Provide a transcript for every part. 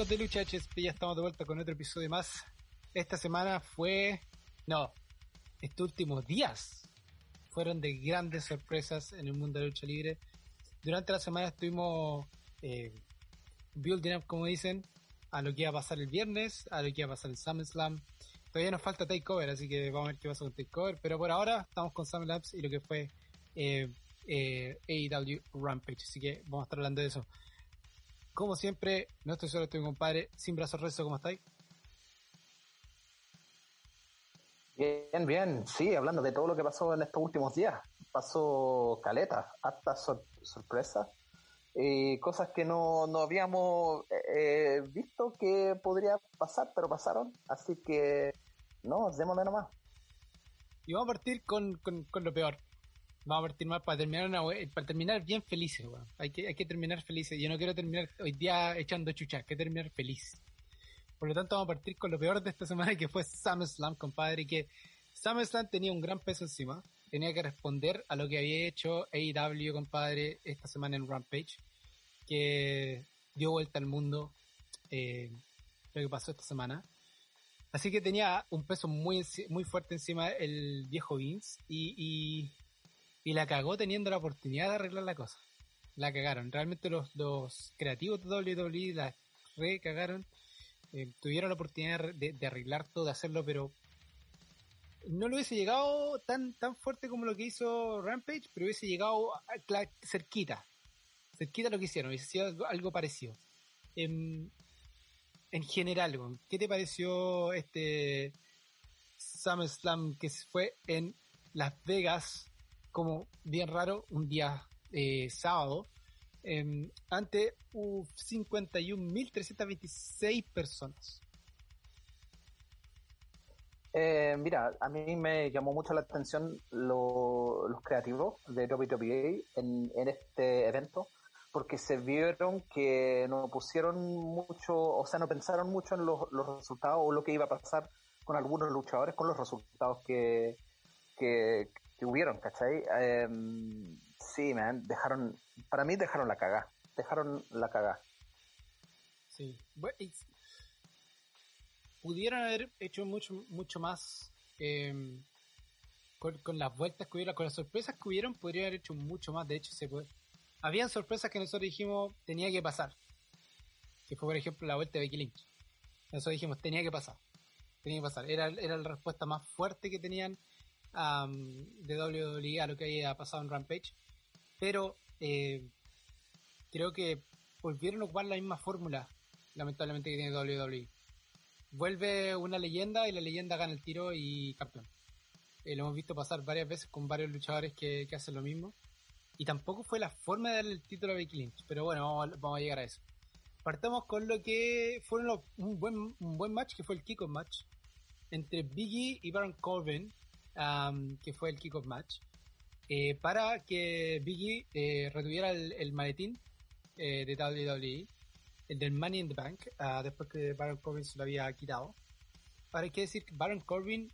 Amigos de Lucha HSP, ya estamos de vuelta con otro episodio más. Esta semana fue... No, estos últimos días fueron de grandes sorpresas en el mundo de lucha libre. Durante la semana estuvimos eh, building up, como dicen, a lo que iba a pasar el viernes, a lo que iba a pasar el SummerSlam. Todavía nos falta Takeover, así que vamos a ver qué pasa con Takeover. Pero por ahora estamos con SummerSlam y lo que fue eh, eh, AEW Rampage. Así que vamos a estar hablando de eso. Como siempre, no estoy solo, estoy mi compadre, sin brazos rezo, ¿cómo estáis? Bien, bien, sí, hablando de todo lo que pasó en estos últimos días. Pasó caleta, hasta sorpresa y cosas que no, no habíamos eh, visto que podría pasar, pero pasaron. Así que, no, démosle nomás. Y vamos a partir con, con, con lo peor. Vamos a partir más para terminar una, para terminar bien felices, weón. Hay que, hay que terminar felices. Yo no quiero terminar hoy día echando chucha, hay que terminar feliz. Por lo tanto, vamos a partir con lo peor de esta semana, que fue SummerSlam, compadre, que SummerSlam tenía un gran peso encima. Tenía que responder a lo que había hecho AEW, compadre, esta semana en Rampage, que dio vuelta al mundo eh, lo que pasó esta semana. Así que tenía un peso muy, muy fuerte encima el viejo Vince y y la cagó teniendo la oportunidad de arreglar la cosa. La cagaron. Realmente los, los creativos de WWE la recagaron. Eh, tuvieron la oportunidad de, arreglar todo, de hacerlo, pero no lo hubiese llegado tan, tan fuerte como lo que hizo Rampage, pero hubiese llegado cerquita. Cerquita lo que hicieron, hubiese sido algo, parecido. En, en general, ¿qué te pareció este SummerSlam que fue en Las Vegas como bien raro, un día eh, sábado, eh, ante 51.326 personas. Eh, mira, a mí me llamó mucho la atención los creativos de WWE en, en este evento, porque se vieron que no pusieron mucho, o sea, no pensaron mucho en los, los resultados o lo que iba a pasar con algunos luchadores, con los resultados que, que, que hubieron, ¿cachai? Em, sí, man, dejaron, para mí dejaron la cagá, dejaron la cagá. Sí, pudieron haber hecho mucho, mucho más em, con, las vueltas que hubieron, con las sorpresas que hubieron, podrían haber hecho mucho más, de hecho se puede. Habían sorpresas que nosotros dijimos tenía que pasar, que fue por ejemplo la vuelta de Becky. Nosotros dijimos tenía que pasar, tenía que pasar, era, era la respuesta más fuerte que tenían de WWE a lo que haya pasado en Rampage. Pero eh, creo que volvieron a ocupar la misma fórmula, lamentablemente, que tiene WWE. Vuelve una leyenda y la leyenda gana el tiro y campeón. Eh, lo hemos visto pasar varias veces con varios luchadores que, hacen lo mismo. Y tampoco fue la forma de darle el título a Becky Lynch. Pero bueno, vamos a, llegar a eso. Partamos con lo que fue un buen, un buen match, que fue el kickoff match entre Biggie y Baron Corbin, que fue el kickoff match, eh, para que Biggie eh, retuviera el, maletín eh, de WWE, el del Money in the Bank, ah, después que Baron Corbin se lo había quitado. Ahora hay que decir que Baron Corbin,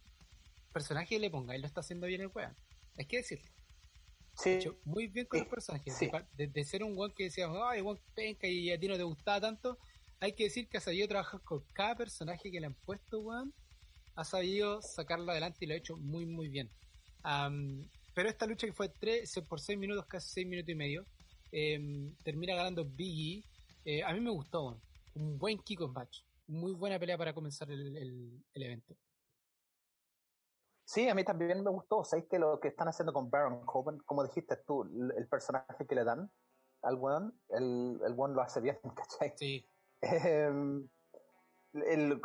personaje le ponga, él lo está haciendo bien el weón. Hay que decirlo. Sí. muy bien con los personajes. De, ser un weón que decía, ay, weón penca y a ti no te gustaba tanto, hay que decir que ha sabido trabajar con cada personaje que le han puesto, weón ha sabido sacarlo adelante y lo ha hecho muy, muy bien. pero esta lucha que fue tres, por 6 minutos, casi 6 minutos y medio, em, termina ganando Biggie. Eh, a mí me gustó, un buen kickoff match. Muy buena pelea para comenzar el, evento. Sí, a mí también me gustó. Sabéis que lo que están haciendo con Baron Corbin, como dijiste tú, el personaje que le dan al one, el, el one lo hace bien, ¿cachai? Sí. Em, el,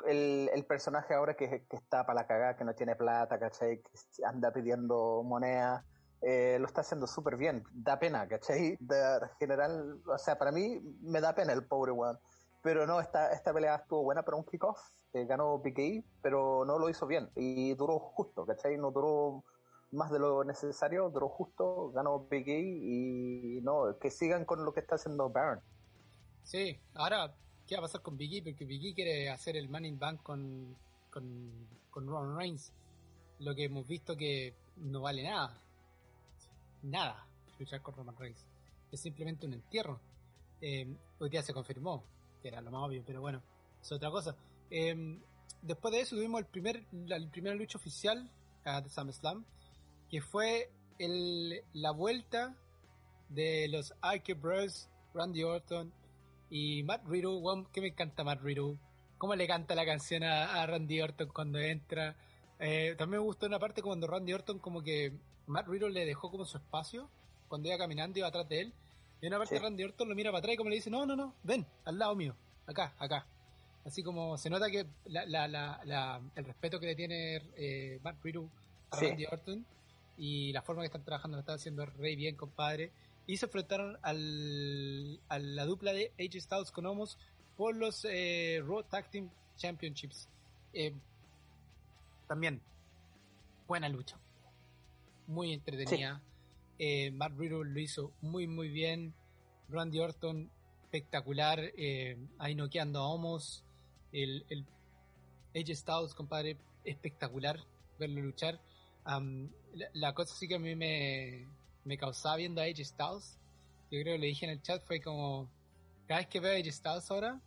el, personaje ahora que, que está para la cagada, que no tiene plata, ¿cachai? Que anda pidiendo moneda, eh, lo está haciendo súper bien. Da pena, ¿cachai? De general, o sea, para mí me da pena el pobre weón. Pero no, esta, esta pelea estuvo buena para un kickoff. Eh, ganó PKI, pero no lo hizo bien. Y duró justo, ¿cachai? No duró más de lo necesario, duró justo, ganó PKI y no, que sigan con lo que está haciendo Baron. Sí, ahora qué va a pasar con Biggie, porque Biggie quiere hacer el Manning Bank con, con, con Roman Reigns. Lo que hemos visto que no vale nada. Nada luchar con Roman Reigns. Es simplemente un entierro. Eh, hoy día se confirmó. que era lo más obvio, pero bueno, es otra cosa. Em, después de eso tuvimos el primer, la, primera lucha oficial de SummerSlam, que fue el, la vuelta de los Ike Bros, Randy Orton y Matt Riddle, que me encanta Matt Riddle, cómo le canta la canción a, Randy Orton cuando entra. Eh, también me gustó una parte cuando Randy Orton como que Matt Riddle le dejó como su espacio cuando iba caminando iba atrás de él. Y una parte Randy Orton lo mira para atrás y como le dice, no, no, no, ven, al lado mío, acá, acá. Así como se nota que la, la, la, el respeto que le tiene eh, Matt Riddle a Randy Orton y la forma que están trabajando lo está haciendo re bien, compadre. Y se enfrentaron al, a la dupla de AJ Styles con Homos por los eh, Raw Tag Team Championships. Eh, también, buena lucha. Muy entretenida. Eh, Matt Riddle lo hizo muy, muy bien. Randy Orton, espectacular. Eh, ahí noqueando a Homos. El, el AJ Styles, compadre, espectacular verlo luchar. la, cosa sí que a mí me, me causaba viendo a AJ Styles. Yo creo que lo dije en el chat, fue como. Cada vez que veo a AJ Styles ahora,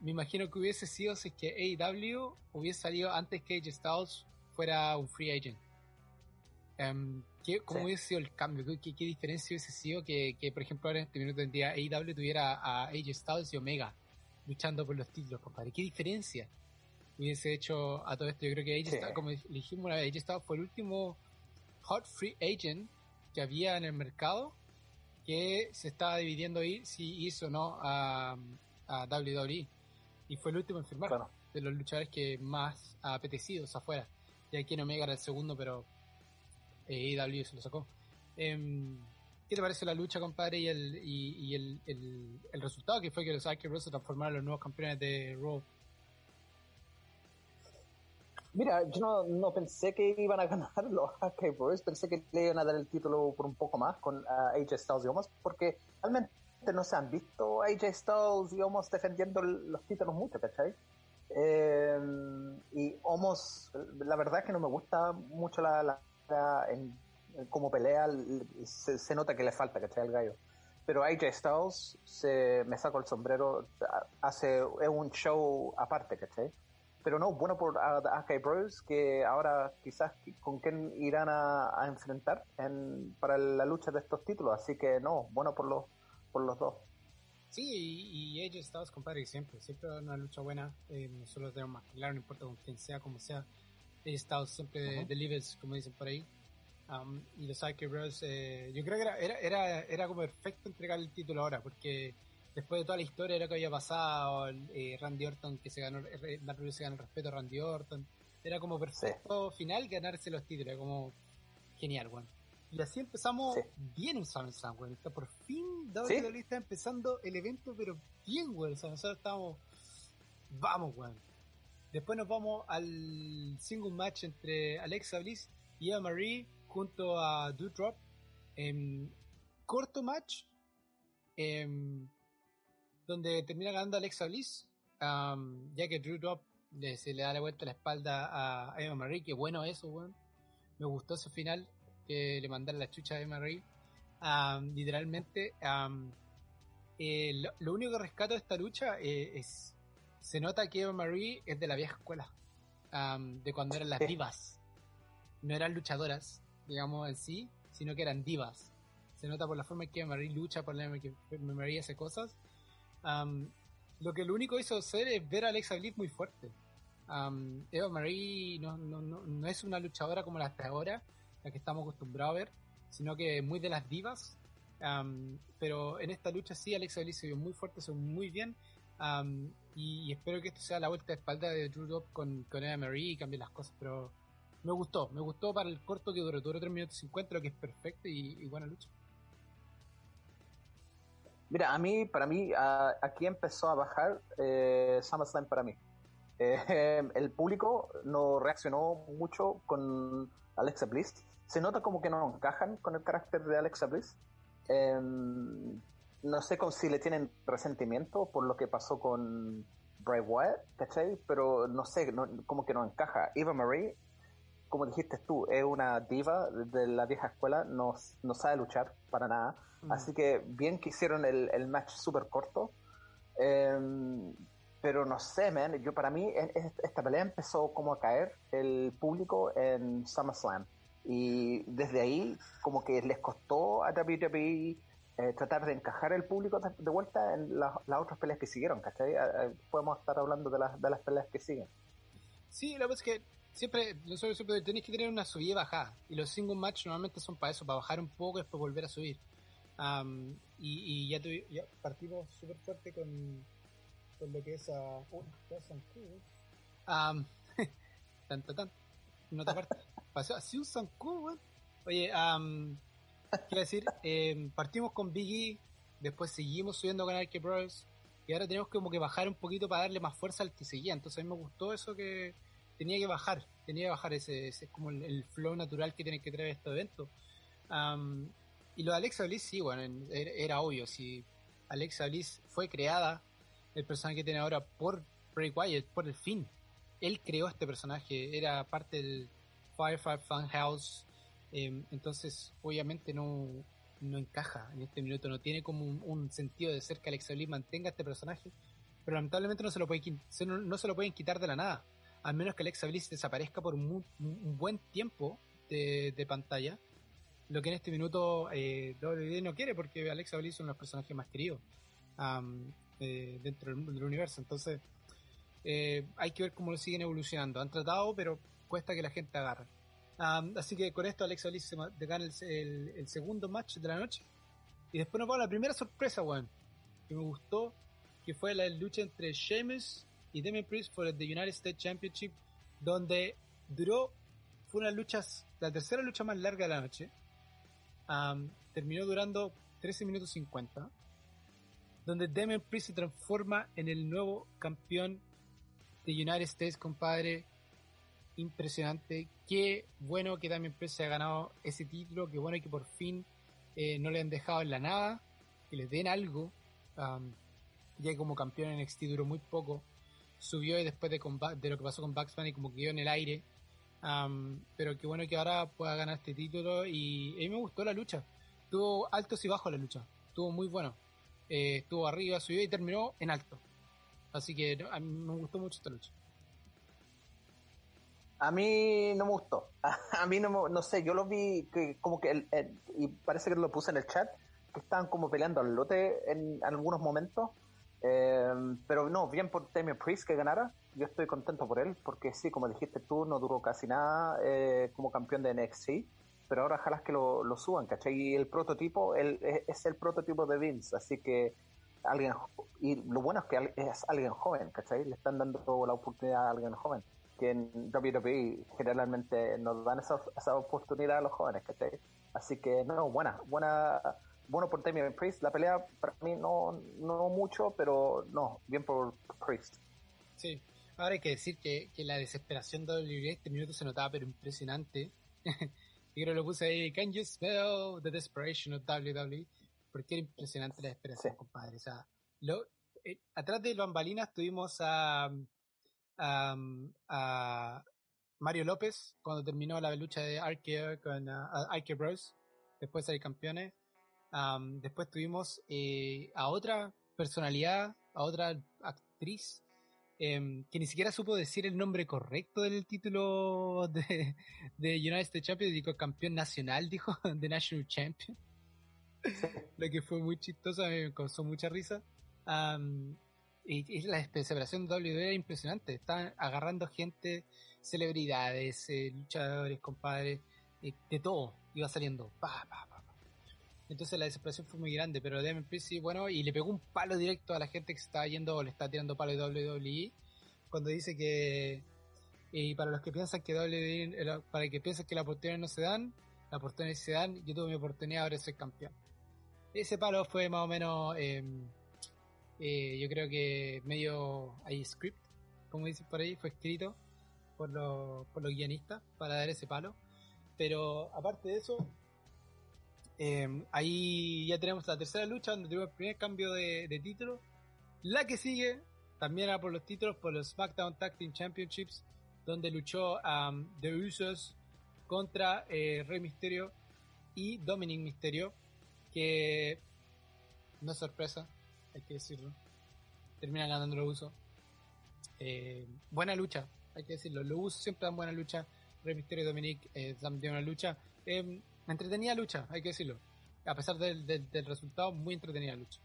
me imagino que hubiese sido si es que AEW hubiese salido antes que AJ Styles fuera un free agent. Um, ¿Cómo hubiese sido el cambio? ¿Qué, diferencia hubiese sido que, por ejemplo, ahora en este minuto en día AEW tuviera a AJ Styles y Omega luchando por los títulos, compadre? ¿Qué diferencia hubiese hecho a todo esto? Yo creo que AJ Styles, como dijimos una vez, AJ Styles fue el último hot free agent que había en el mercado que se estaba dividiendo ahí si hizo o no a, a WWE y fue el último en firmar de los luchadores que más apetecidos afuera. Y aquí en Omega era el segundo, pero eh, se lo sacó. Em, ¿Qué te parece la lucha, compadre, y el, y, el, el, resultado que fue que los Arcade se transformaron en los nuevos campeones de Raw? Mira, yo no, no, pensé que iban a ganar los Arcade Bros, pensé que le iban a dar el título por un poco más con AJ Styles y Omos, porque realmente no se han visto AJ Styles y Omos defendiendo los títulos mucho, ¿cachai? Eh, y Omos, la verdad es que no me gusta mucho la, la, en, como pelea, se, nota que le falta, ¿cachai? Al gallo. Pero AJ Styles, se, me saco el sombrero, hace es un show aparte, ¿cachai? Pero no, bueno por AK Bros, que ahora quizás con quién irán a, enfrentar en, para la lucha de estos títulos. Así que no, bueno por los por los dos. Sí, y, y AJ Styles, compadre, siempre, siempre una lucha buena. Eh, tenemos más claro, no importa con quién sea, como sea. AJ Styles siempre delivers, como dicen por ahí. Um, y los Psyche Bros, eh, yo creo que era, era, era, era como perfecto entregar el título ahora, porque después de toda la historia de lo que había pasado, eh, Randy Orton que se ganó, eh, se ganó el respeto a Randy Orton, era como perfecto final ganarse los títulos, como genial, bueno. Y así empezamos bien un SummerSlam, weón. Está por fin WWE está empezando el evento, pero bien, weón. O sea, nosotros estamos. Vamos, weón. Después nos vamos al single match entre Alexa Bliss y Eva Marie junto a Doudrop. En corto match. Donde termina ganando Alexa Bliss. ya que Doudrop se le da la vuelta a la espalda a Eva Marie. Que bueno eso, weón. Me gustó ese final que le mandaron la chucha de Marie. literalmente, eh, lo, único que rescato de esta lucha eh, es. Se nota que Eva Marie es de la vieja escuela, de cuando eran las divas. No eran luchadoras, digamos en sí, sino que eran divas. Se nota por la forma en que Eva Marie lucha, por la forma en que Eva Marie hace cosas. Lo que lo único hizo hacer es ver a Alexa Bliss muy fuerte. Eva Marie no, no, no, no, es una luchadora como la hasta ahora, la que estamos acostumbrados a ver, sino que muy de las divas. pero en esta lucha sí, Alexa Bliss se vio muy fuerte, se vio muy bien. y, espero que esto sea la vuelta de espalda de Drew Dobb con, con Eva Marie y cambie las cosas. Pero me gustó, me gustó para el corto que duró, duró 3 minutos 50, lo que es perfecto y, buena lucha. Mira, a mí, para mí, aquí empezó a bajar eh, SummerSlam para mí. Eh, el público no reaccionó mucho con Alexa Bliss se nota como que no encajan con el carácter de Alexa Bliss. Em, no sé si le tienen resentimiento por lo que pasó con Bray Wyatt, ¿cachai? Pero no sé, como que no encaja. Eva Marie, como dijiste tú, es una diva de la vieja escuela, no, no sabe luchar para nada. Mm. Así que bien que hicieron el, el match súper corto. Em, pero no sé, man, yo para mí esta pelea empezó como a caer el público en SummerSlam. Y desde ahí como que les costó a WWE eh, tratar de encajar el público de, vuelta en las otras peleas que siguieron, ¿cachai? podemos estar hablando de, las de las peleas que siguen. Sí, la verdad es que siempre, siempre tenéis que tener una subida y bajada. Y los single match normalmente son para eso, para bajar un poco y después volver a subir. y, ya, ya, partimos súper fuerte con, con lo que es a. Uh, um, tan, tan, tan. No te Pasó así un Sanku, Oye, um, quiero decir, eh, partimos con Biggie, después seguimos subiendo con Arke Bros. Y ahora tenemos como que bajar un poquito para darle más fuerza al que seguía. Entonces a mí me gustó eso que tenía que bajar, tenía que bajar ese, como el, flow natural que tiene que traer este evento. y lo de Alexa Bliss, sí, bueno, era, obvio, si Alexa Bliss fue creada, el personaje que tiene ahora por Bray Wyatt, por el fin. Él creó este personaje, era parte del Firefly Funhouse, eh, entonces obviamente no, no encaja en este minuto, no tiene como un, sentido de ser que Alexa Bliss mantenga este personaje, pero lamentablemente no se lo, puede, no se lo pueden quitar de la nada al menos que Alexa Bliss desaparezca por un, buen tiempo de, pantalla, lo que en este minuto eh, WWE no quiere porque Alexa Bliss es uno de los personajes más queridos eh, dentro del, universo. Entonces, eh, hay que ver cómo lo siguen evolucionando. Han tratado, pero cuesta que la gente agarre. así que con esto Alexa Bliss se gana el, segundo match de la noche. Y después nos vamos a la primera sorpresa, weón. Que me gustó, que fue la lucha entre Sheamus y Demi Priest por el The United States Championship, donde duró, fue una lucha, la tercera lucha más larga de la noche. terminó durando 13 minutos 50, donde Demi Priest se transforma en el nuevo campeón de United States, compadre. Impresionante. Qué bueno que Damian Priest se ha ganado ese título. Qué bueno que por fin eh, no le han dejado en la nada. Que les den algo. ya que como campeón en NXT duró muy poco subió y después de, de lo que pasó con Bugs Bunny como que quedó en el aire. pero qué bueno que ahora pueda ganar este título y a mí me gustó la lucha. Tuvo altos y bajos la lucha. Estuvo muy bueno. Eh, estuvo arriba, subió y terminó en alto. Así que a mí me gustó mucho esta lucha. A mí no me gustó. A, mí no, no sé, yo lo vi que como que, y parece que lo puse en el chat, que estaban como peleando al lote en algunos momentos eh, pero no, bien por Damien Priest que ganara. Yo estoy contento por él, porque sí, como dijiste tú, no duró casi nada eh, como campeón de NXT. Pero ahora ojalá que lo, lo suban, ¿cachai? Y el prototipo él, es, el prototipo de Vince, así que alguien. Y lo bueno es que es alguien joven, ¿cachai? Le están dando la oportunidad a alguien joven. Que en WWE generalmente nos dan esa, esa oportunidad a los jóvenes, ¿cachai? Así que, no, buena, buena bueno por Damian Priest. La pelea para mí no, no mucho, pero no, bien por Priest. Sí, ahora hay que decir que, que la desesperación de WWE este minuto se notaba, pero impresionante. y creo que lo puse ahí, Can you smell the desperation of WWE? Porque era impresionante la desesperación, compadre. O sea, lo, eh, atrás de bambalinas tuvimos a, a, a, Mario López cuando terminó la lucha de Arke con uh, Bros. Después de campeones después tuvimos eh, a otra personalidad, a otra actriz, em, que ni siquiera supo decir el nombre correcto del título de, de United States Champion, dijo campeón nacional, dijo, de National Champion. Lo que fue muy chistoso, me causó mucha risa. y, la desesperación de WWE era impresionante. Estaban agarrando gente, celebridades, eh, luchadores, compadres, eh, de todo. Iba saliendo. Pa, pa, entonces la desesperación fue muy grande, pero Damien Priest sí, bueno, y le pegó un palo directo a la gente que estaba yendo o le está tirando palo de WWE cuando dice que y para los que piensan que WWE, para que piensan que las oportunidades no se dan, las oportunidades se dan, yo tuve mi oportunidad ahora ser campeón. Ese palo fue más o menos, em, eh, yo creo que medio hay script, como dicen por ahí, fue escrito por los, por los guionistas para dar ese palo. Pero aparte de eso, Em, ahí ya tenemos la tercera lucha, donde tenemos el primer cambio de, título. La que sigue también era por los títulos, por los SmackDown Tag Team Championships, donde luchó um, The Usos contra eh, Rey Mysterio y Dominic Mysterio, que no es sorpresa, hay que decirlo. termina ganando los usos. Eh, buena lucha, hay que decirlo. Los usos siempre dan buena lucha. Rey Mysterio y Dominic eh, dan una lucha. Eh, entretenida lucha, hay que decirlo. A pesar del, del, resultado, muy entretenida lucha.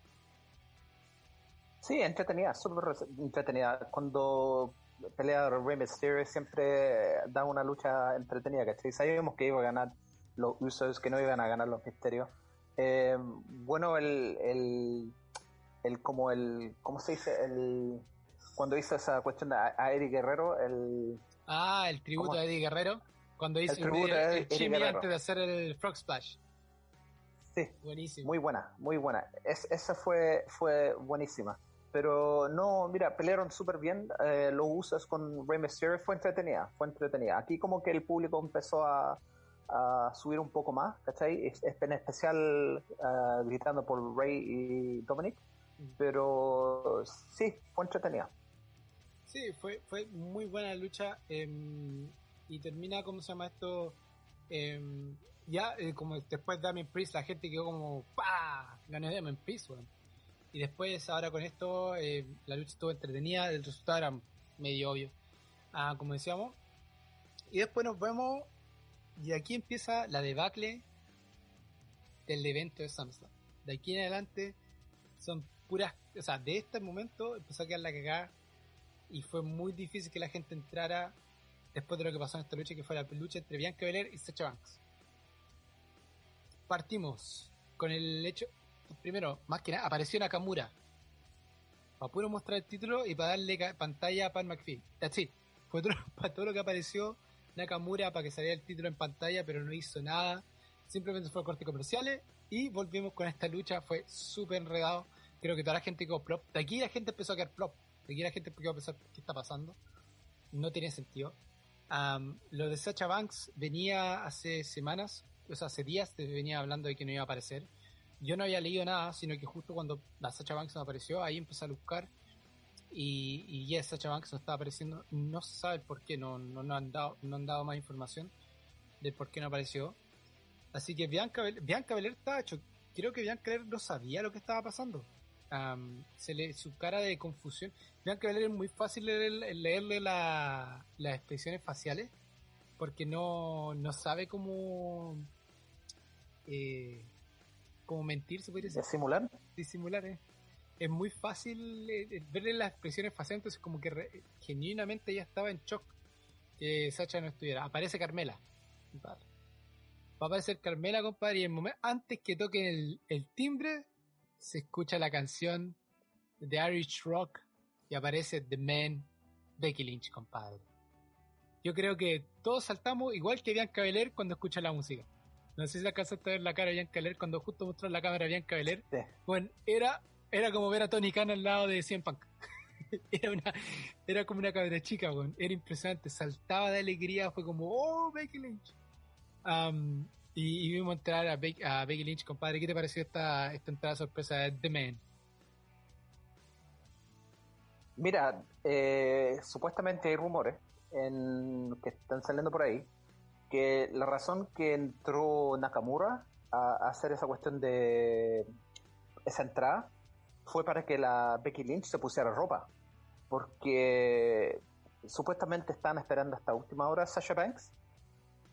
Sí, entretenida, súper entretenida. Cuando pelea Rey Mysterio siempre da una lucha entretenida, ¿cachai? Sabíamos que iba a ganar los Usos, que no iban a ganar los Misterios. Eh, bueno, el, el, el, como el, ¿cómo se dice? El, cuando hizo esa cuestión a, Eddie Guerrero, el... Ah, el tributo a Eddie Guerrero, cuando hizo el, tributo el, el antes de hacer el Frog Splash. Sí, buenísimo. Muy buena, muy buena. Es, esa fue, fue buenísima. Pero no, mira, pelearon súper bien. Eh, los usos con Rey Mysterio fue entretenida, fue entretenida. Aquí como que el público empezó a, a subir un poco más, ¿cachai? Es, en especial uh, gritando por Ray y Dominic, mm. pero sí, fue entretenida. Sí, fue, fue muy buena lucha em, y termina, ¿cómo se llama esto? Em, ya, eh, como después de Damien Priest, la gente quedó como ¡Pah! Ganó Damien Priest, Y después, ahora con esto, eh, la lucha estuvo entretenida, el resultado era medio obvio, ah, como decíamos. Y después nos vemos y aquí empieza la debacle del evento de SummerSlam. De aquí en adelante son puras, o sea, de este momento empezó a quedar la cagada y fue muy difícil que la gente entrara después de lo que pasó en esta lucha, que fue la lucha entre Bianca Belair y Sacha Banks. Partimos con el hecho, primero, más que nada, apareció Nakamura para puro mostrar el título y para darle pantalla a Pat McPhee. That's it. Fue todo, para todo lo que apareció Nakamura para que saliera el título en pantalla, pero no hizo nada. Simplemente fue corte comerciales y volvimos con esta lucha. Fue súper enredado. Creo que toda la gente quedó plop. De aquí la gente empezó a quedar plop. De aquí la gente empezó a pensar qué está pasando. No tiene sentido. Lo de Sacha Banks venía hace semanas, o sea, hace días venía hablando de que no iba a aparecer. Yo no había leído nada, sino que justo cuando Sacha Banks me apareció, ahí empecé a buscar y, y Sacha Banks no está apareciendo, no se sabe por qué, no, no, han dado, no han dado más información de por qué no apareció. Así que Bianca, Bianca Belair está hecho, creo que Bianca Belair no sabía lo que estaba pasando. Se le, su cara de confusión. Bianca Belair es muy fácil leerle las expresiones faciales porque no, no sabe cómo eh, cómo mentir, se puede decir. ¿Disimular? Disimular, eh es muy fácil eh, eh, verle las expresiones faciales, entonces como que genuinamente ya estaba en shock que Sacha no estuviera. Aparece Carmela, Va a aparecer Carmela, compadre, y en momento, antes que toquen el, timbre, se escucha la canción de Irish Rock y aparece The Man, Becky Lynch, compadre. Yo creo que todos saltamos igual que Bianca Belair cuando escucha la música. No sé si alcanzaste a ver la cara de Bianca Belair cuando justo mostró la cámara de Bianca Belair. Bueno, era era como ver a Tony Khan al lado de Cien Punk. era, una, era como una cabra chica, Era impresionante. Saltaba de alegría. Fue como, oh, Becky Lynch. Y, vimos entrar a, a, Becky Lynch, compadre. ¿Qué te pareció esta, esta entrada sorpresa de The Man? Mira, eh, supuestamente hay rumores que están saliendo por ahí que la razón que entró Nakamura a hacer esa cuestión de esa entrada fue para que la Becky Lynch se pusiera ropa. Porque supuestamente están esperando hasta última hora Sasha Banks,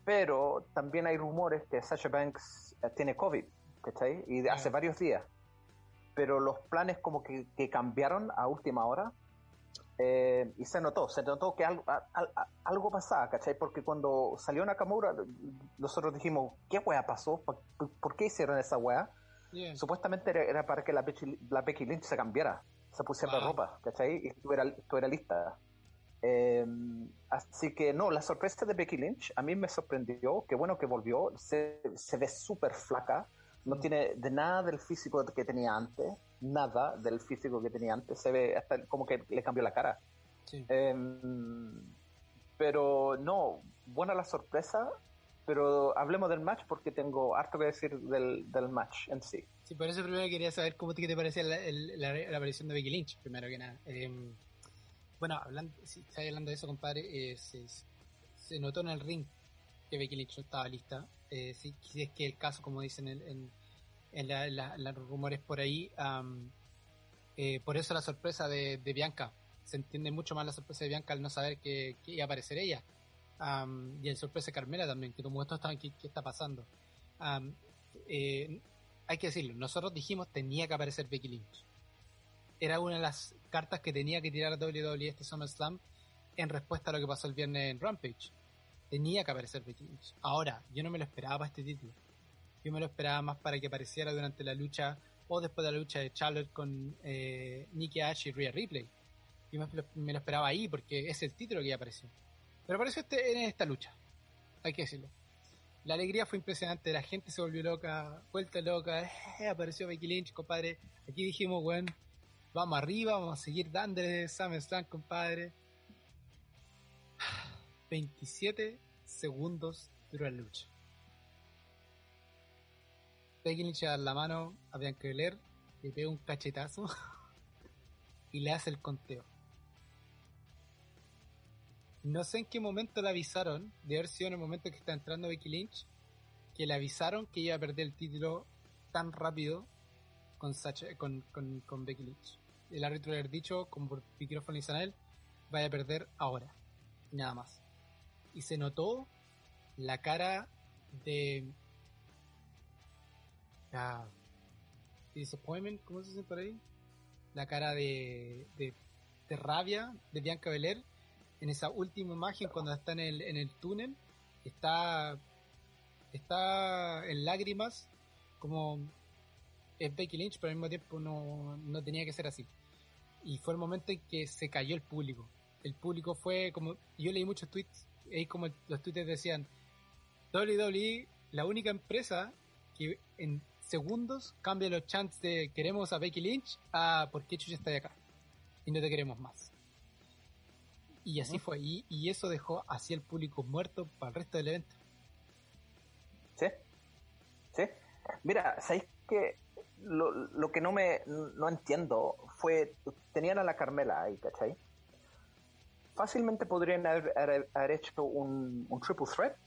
pero también hay rumores que Sasha Banks eh, tiene COVID, ¿cachai? Y de hace varios días. Pero los planes como que, cambiaron a última hora eh, y se notó, se notó que algo, algo pasaba, ¿cachai? Porque cuando salió Nakamura, nosotros dijimos, ¿qué wea pasó? ¿Por, qué hicieron esa wea? Supuestamente era, para que la Becky, la Becky Lynch se cambiara, se pusiera ropa, ¿cachai? Y estuviera, estuviera lista. Em, así que no, la sorpresa de Becky Lynch a mí me sorprendió, qué bueno que volvió, se, se ve súper flaca, no mm. tiene de nada del físico que tenía antes, nada del físico que tenía antes, se ve hasta como que le cambió la cara. Em, pero no, buena la sorpresa, pero hablemos del match porque tengo harto que decir del, del match en sí. Sí, por eso primero quería saber cómo te, te la, la, aparición de Becky Lynch, primero que nada. Em, bueno, hablando, si estás hablando de eso, compadre, eh, se, notó en el ring que Becky Lynch estaba lista. Eh, si, es que el caso, como dicen en, en, los rumores por ahí, Eh, por eso la sorpresa de, Bianca. Se entiende mucho más la sorpresa de Bianca al no saber que, iba a aparecer ella. y el sorpresa de Carmela también, que como esto está, ¿qué, qué está pasando? Eh, hay que decirlo, nosotros dijimos tenía que aparecer Becky Lynch. Era una de las cartas que tenía que tirar WWE este SummerSlam en respuesta a lo que pasó el viernes en Rampage. Tenía que aparecer Becky Lynch. Ahora, yo no me lo esperaba para este título. Yo me lo esperaba más para que apareciera durante la lucha o después de la lucha de Charlotte con eh, Nikki Ash y Rhea Ripley. Yo me, lo esperaba ahí porque es el título que ya apareció. Pero apareció este, en esta lucha. Hay que decirlo. La alegría fue impresionante, la gente se volvió loca, vuelta loca, eh, apareció Becky Lynch, compadre. Aquí dijimos, bueno, vamos arriba, vamos a seguir dándole SummerSlam, compadre. 27 segundos duró la lucha. Becky Lynch da la mano a Bianca Belair, le pega un cachetazo y le hace el conteo. No sé en qué momento le avisaron, de haber sido en el momento que está entrando Becky Lynch, que le avisaron que iba a perder el título tan rápido con, Becky Lynch. El árbitro le ha dicho, como por micrófono y él, vaya a perder ahora. Nada más. Y se notó la cara de. Disappointment, ¿cómo se dice por ahí? La cara de, de, de rabia de Bianca Belair en esa última imagen cuando está en el, en el túnel. Está. Está en lágrimas, como es Becky Lynch, pero al mismo tiempo no, no tenía que ser así. Y fue el momento en que se cayó el público. El público fue como. Yo leí muchos tweets, y como los tweets decían: WWE, la única empresa que en segundos cambia los chants de queremos a Becky Lynch a por qué Chucha está de acá. Y no te queremos más. Y así fue. Y, y, eso dejó así el público muerto para el resto del evento. Sí. Sí. Mira, ¿sabéis que lo, lo, que no me no entiendo fue, tenían a la Carmela ahí, ¿cachai? Fácilmente podrían haber, hecho un, un, triple threat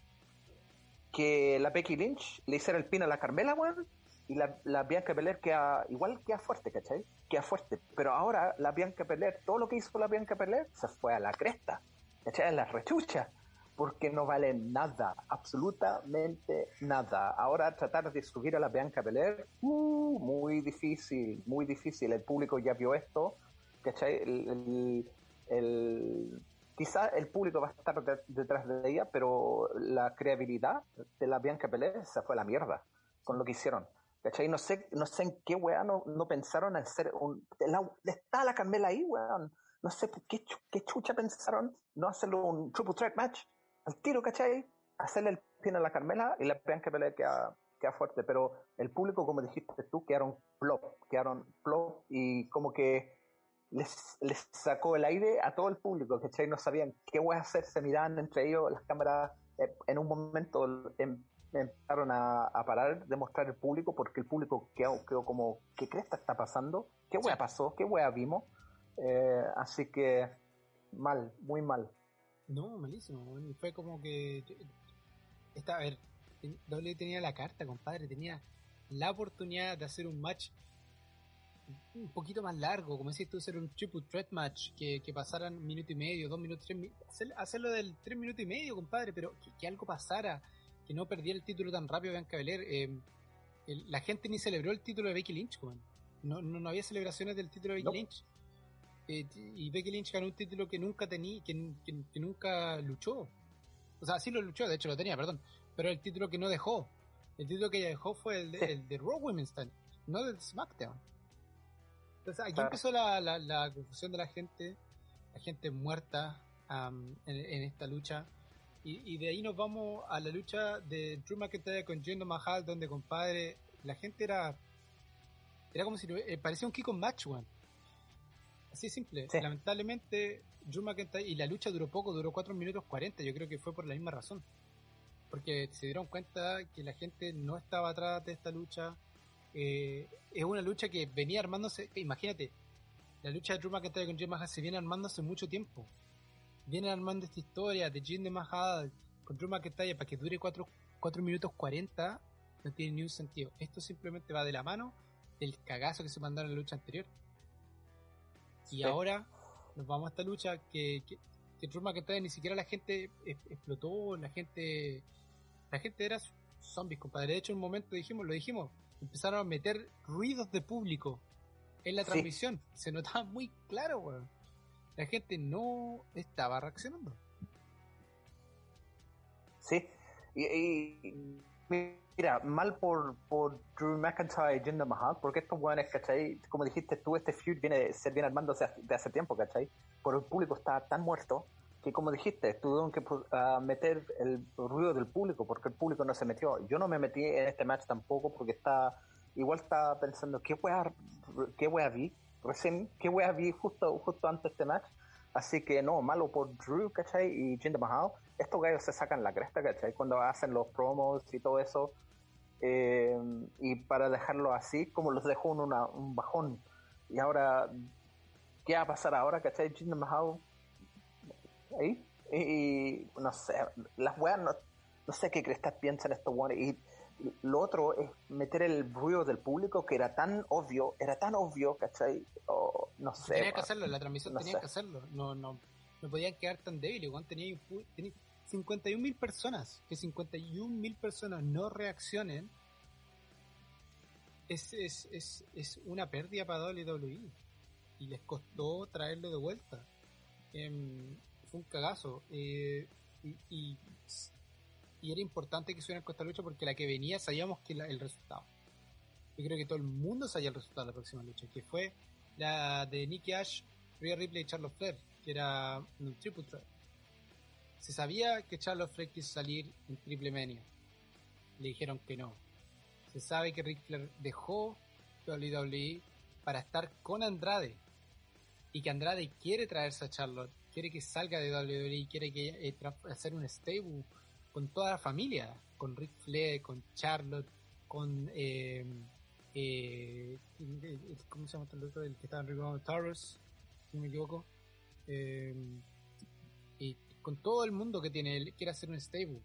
que la Becky Lynch le hiciera el pin a la Carmela, weón, y la, la Bianca Belair queda igual queda fuerte, ¿cachai? Queda fuerte. Pero ahora la Bianca Belair, todo lo que hizo la Bianca Belair se fue a la cresta, ¿cachai? A la rechucha porque no vale nada, absolutamente nada. Ahora tratar de subir a la Bianca Belair, uh, muy difícil, muy difícil. El público ya vio esto, ¿cachai? El, el, quizá el público va a estar detrás de ella, pero la creabilidad de la Bianca Belair se fue a la mierda con lo que hicieron. ¿Cachai? No sé, no sé en qué weá no, pensaron en hacer un... está la Carmela ahí, weón. No sé qué, qué chucha pensaron no hacerlo un triple threat match al tiro, ¿cachai? Hacerle el pin a la Carmela y la que pelea queda, queda fuerte, pero el público, como dijiste tú, quedaron plop, quedaron plop y como que les, les sacó el aire a todo el público, ¿cachai? No sabían qué voy a hacer, se miraban entre ellos, las cámaras eh, en un momento em, empezaron a, parar de mostrar el público porque el público quedó, quedó como, ¿qué cresta está pasando? ¿Qué wea pasó? ¿Qué wea vimos? Eh, así que mal, muy mal. No, malísimo. Y fue como que. Esta, a ver, W tenía la carta, compadre. Tenía la oportunidad de hacer un match un poquito más largo, como decís tú, hacer un triple threat match que, que pasaran un minuto y medio, dos minutos, tres minutos, hacerlo del tres minutos y medio, compadre, pero que, algo pasara, que no perdiera el título tan rápido Bianca Belair. Eh, la gente ni celebró el título de Becky Lynch, no, no, no, había celebraciones del título de Becky Lynch. Eh, y Becky Lynch ganó un título que nunca tenía, que, nunca luchó. O sea, sí lo luchó, de hecho lo tenía, perdón. Pero el título que no dejó. El título que ella dejó fue el de, el de Raw Women's Time, no del SmackDown. Entonces aquí empezó la, la, confusión de la gente, la gente muerta en, esta lucha. Y, de ahí nos vamos a la lucha de Drew McIntyre con Jinder Mahal, donde compadre, la gente era era como si eh, parecía un kick on match, one. Así simple. Lamentablemente, Drew McIntyre, y la lucha duró poco, duró 4 minutos 40, yo creo que fue por la misma razón. Porque se dieron cuenta que la gente no estaba atrás de esta lucha. Eh, es una lucha que venía armándose, imagínate, la lucha de Drew McIntyre con Jim Mahal se viene armando hace mucho tiempo. Vienen armando esta historia de Jim de Mahal con Drew McIntyre para que dure 4, 4 minutos 40, no tiene ni un sentido. Esto simplemente va de la mano del cagazo que se mandaron en la lucha anterior Y ahora nos vamos a esta lucha que, que, que Drew McIntyre ni siquiera la gente explotó, la gente la gente era zombies, compadre. De hecho, en un momento dijimos, lo dijimos, empezaron a meter ruidos de público en la transmisión. Se notaba muy claro, weón. La gente no estaba reaccionando. Sí, y, mira, mal por, por Drew McIntyre y Jinder Mahal, porque estos weones, ¿cachai? Como dijiste tú, este feud viene de ser bien armando de hace tiempo, ¿cachai? Por el público está tan muerto que como dijiste, tuvieron que uh, meter el ruido del público porque el público no se metió. Yo no me metí en este match tampoco porque está igual estaba pensando qué wea, qué wea vi recién, qué wea vi justo, justo antes de este match. Así que no, malo por Drew, ¿cachai? Y Jinder Mahal. Estos gallos se sacan la cresta, ¿cachai? Cuando hacen los promos y todo eso. Eh, y para dejarlo así, como los dejó en una, un bajón. Y ahora, ¿qué va a pasar ahora, ¿cachai? Jinder Mahal ahí. Y, no sé, las weas no, no sé qué crestas piensan estos weones. Y lo otro es meter el ruido del público que era tan obvio, era tan obvio, ¿cachai? no sé. Tenía que hacerlo, la transmisión tenía que hacerlo. No, no, no podían quedar tan débiles, weón. Tenía, tenía 51 mil personas. Que 51 mil personas no reaccionen. Es, es, es, es una pérdida para WWE. Y les costó traerlo de vuelta. Eh, fue un cagazo. Eh, y, y, era importante que suena con esta lucha porque la que venía sabíamos que el resultado. Yo creo que todo el mundo sabía el resultado de la próxima lucha, que fue la de Nicky Ash, Rhea Ripley y Charlotte Flair, que era un triple threat. Se sabía que Charlotte Flair quiso salir en Triple Mania. Le dijeron que no. Se sabe que Ric Flair dejó WWE para estar con Andrade. Y que Andrade quiere traerse a Charlotte quiere que salga de WWE, quiere que eh, hacer un stable con toda la familia, con Rick Flair, con Charlotte, con eh, eh, ¿cómo se llama el otro? El que estaba en Towers, si no me equivoco. y con todo el mundo que tiene, quiere hacer un stable.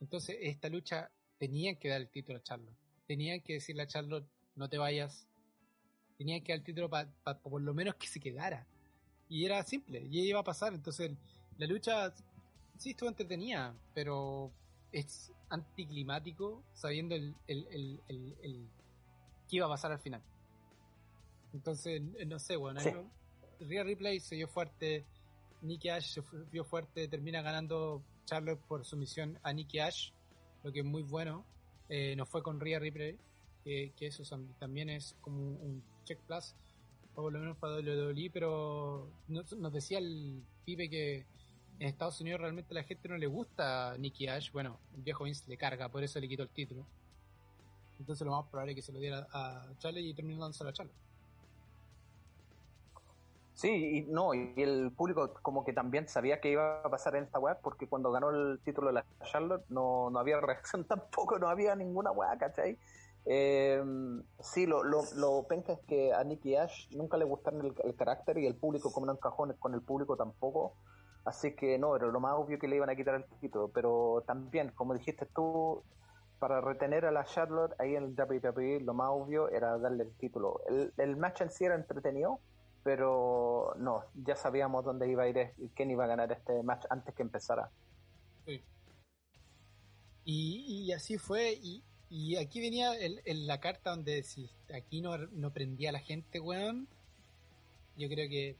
Entonces, esta lucha tenían que dar el título a Charlotte. Tenían que decirle a Charlotte, no te vayas. Tenían que dar el título para por lo menos que se quedara y era simple, y iba a pasar. Entonces, la lucha sí estuvo entretenida, pero es anticlimático sabiendo el, el, el, qué iba a pasar al final. Entonces, no sé, bueno, sí. Rhea Ripley se dio fuerte, Nikki Ash se vio fuerte, termina ganando Charlotte por sumisión a Nikki Ash, lo que es muy bueno. Eh, no fue con Rhea Ripley, que eso también es como un check plus o por lo menos para WWE, pero nos, decía el pibe que en Estados Unidos realmente a la gente no le gusta Nicky Ash. Bueno, el viejo Vince le carga, por eso le quitó el título. Entonces lo más probable es que se lo diera a Charlie y terminó dándoselo a Charlie. Sí, y no, y el público como que también sabía que iba a pasar en esta web, porque cuando ganó el título de la Charlotte no, no había reacción tampoco, no había ninguna weá, ¿cachai? Eh, sí, lo, lo, lo es que a Nicky Ash nunca le gustaron el, carácter y el público, como no encajó con el público tampoco. Así que no, era lo más obvio que le iban a quitar el título. Pero también, como dijiste tú, para retener a la Charlotte ahí en el WWE, lo más obvio era darle el título. El, el match en sí era entretenido, pero no, ya sabíamos dónde iba a ir quién iba a ganar este match antes que empezara. Y, y así fue, y, y aquí venía el, la carta donde si aquí no, no prendía la gente, weón, yo creo que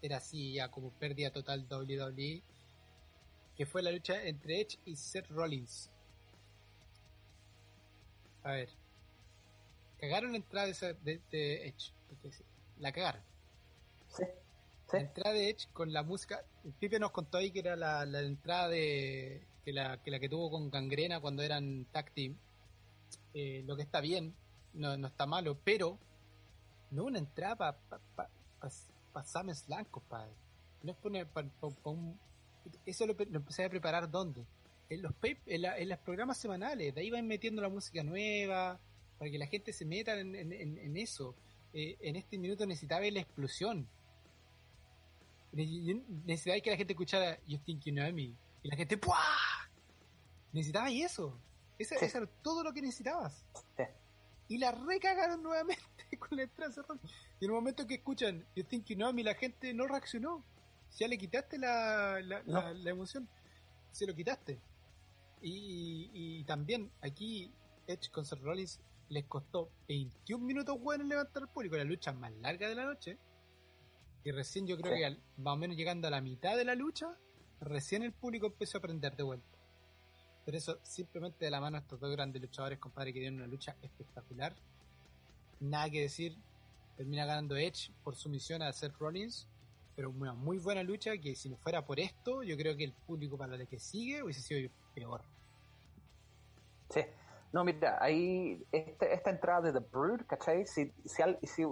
era así ya como pérdida total WWE, que fue la lucha entre Edge y Seth Rollins. A ver, cagaron la entrada de, de, Edge, la cagaron. La entrada de Edge con la música, el Pipe nos contó ahí que era la, la entrada de que la, que la que tuvo con Gangrena cuando eran tag eh, lo que está bien, no, no, está malo, pero no una entrada para pa, pa, pa, Sam Slam, compadre. No es poner para un... Eso lo, empecé a preparar ¿dónde? En los, en, los programas semanales, de ahí van metiendo la música nueva, para que la gente se meta en, en, eso. Eh, en este minuto necesitaba la explosión. Necesitaba que la gente escuchara You Think You Know Me. Y la gente ¡Puah! Necesitaba eso. Eso, era todo lo que necesitabas. y la recagaron nuevamente con la entrada Y en el momento que escuchan You Think You Know Me, la gente no reaccionó. Ya le quitaste la, la, emoción. Se lo quitaste. Y, y, también aquí Edge con Seth Rollins les costó 21 minutos buenos levantar al público, la lucha más larga de la noche. Y recién yo creo que más o menos llegando a la mitad de la lucha, recién el público empezó a aprender de vuelta. Pero eso simplemente de la mano a estos dos grandes luchadores, compadre, que dieron una lucha espectacular. Nada que decir. Termina ganando Edge por su misión a hacer Rollins. Pero una muy buena lucha que si no fuera por esto, yo creo que el público para el que sigue hubiese sido peor. Sí. No, mira, ahí este, esta entrada de The Brood, ¿cachai? Si, si, si,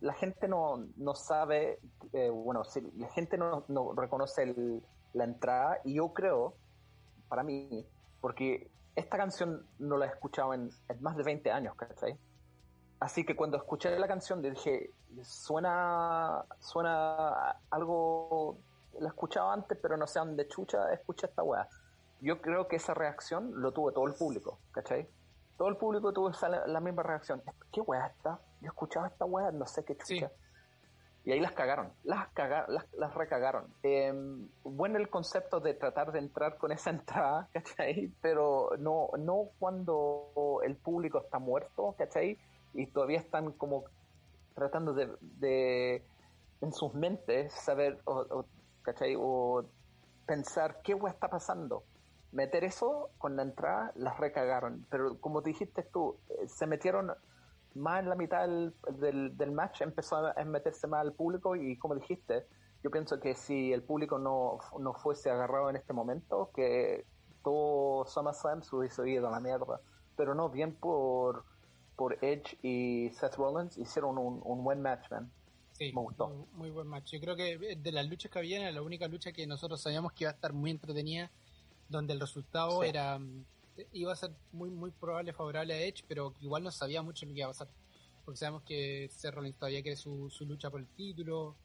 la gente no, no sabe, eh, bueno, si la gente no, no reconoce la entrada, y yo creo para mí, porque esta canción no la he escuchado en, más de 20 años, ¿cachai? Así que cuando escuché la canción dije, suena, suena algo, la he escuchado antes, pero no sé dónde chucha escuché esta weá. Yo creo que esa reacción lo tuvo todo el público, ¿cachai? Todo el público tuvo la misma reacción. ¿Qué weá está? Yo he escuchado esta weá, no sé qué chucha. Y ahí las cagaron, las, las, recagaron. Eh, bueno el concepto de tratar de entrar con esa entrada, ¿cachai? Pero no, no cuando el público está muerto, ¿cachai? Y todavía están como tratando de, en sus mentes, saber, o, ¿cachai? O pensar qué está pasando. Meter eso con la entrada, las recagaron. Pero como dijiste tú, eh, se metieron más en la mitad del, del, match empezó a meterse más al público y como dijiste, yo pienso que si el público no, no fuese agarrado en este momento, que todo SummerSlam se hubiese ido a la mierda. Pero no, bien por, por Edge y Seth Rollins hicieron un, un buen match, man. Sí, Me gustó. Muy, buen match. Yo creo que de las luchas que había, la única lucha que nosotros sabíamos que iba a estar muy entretenida, donde el resultado era iba a ser muy muy probable favorable a Edge, pero igual no sabía mucho lo que iba a pasar. Porque sabemos que Seth Rollins todavía quiere su, su lucha por el título,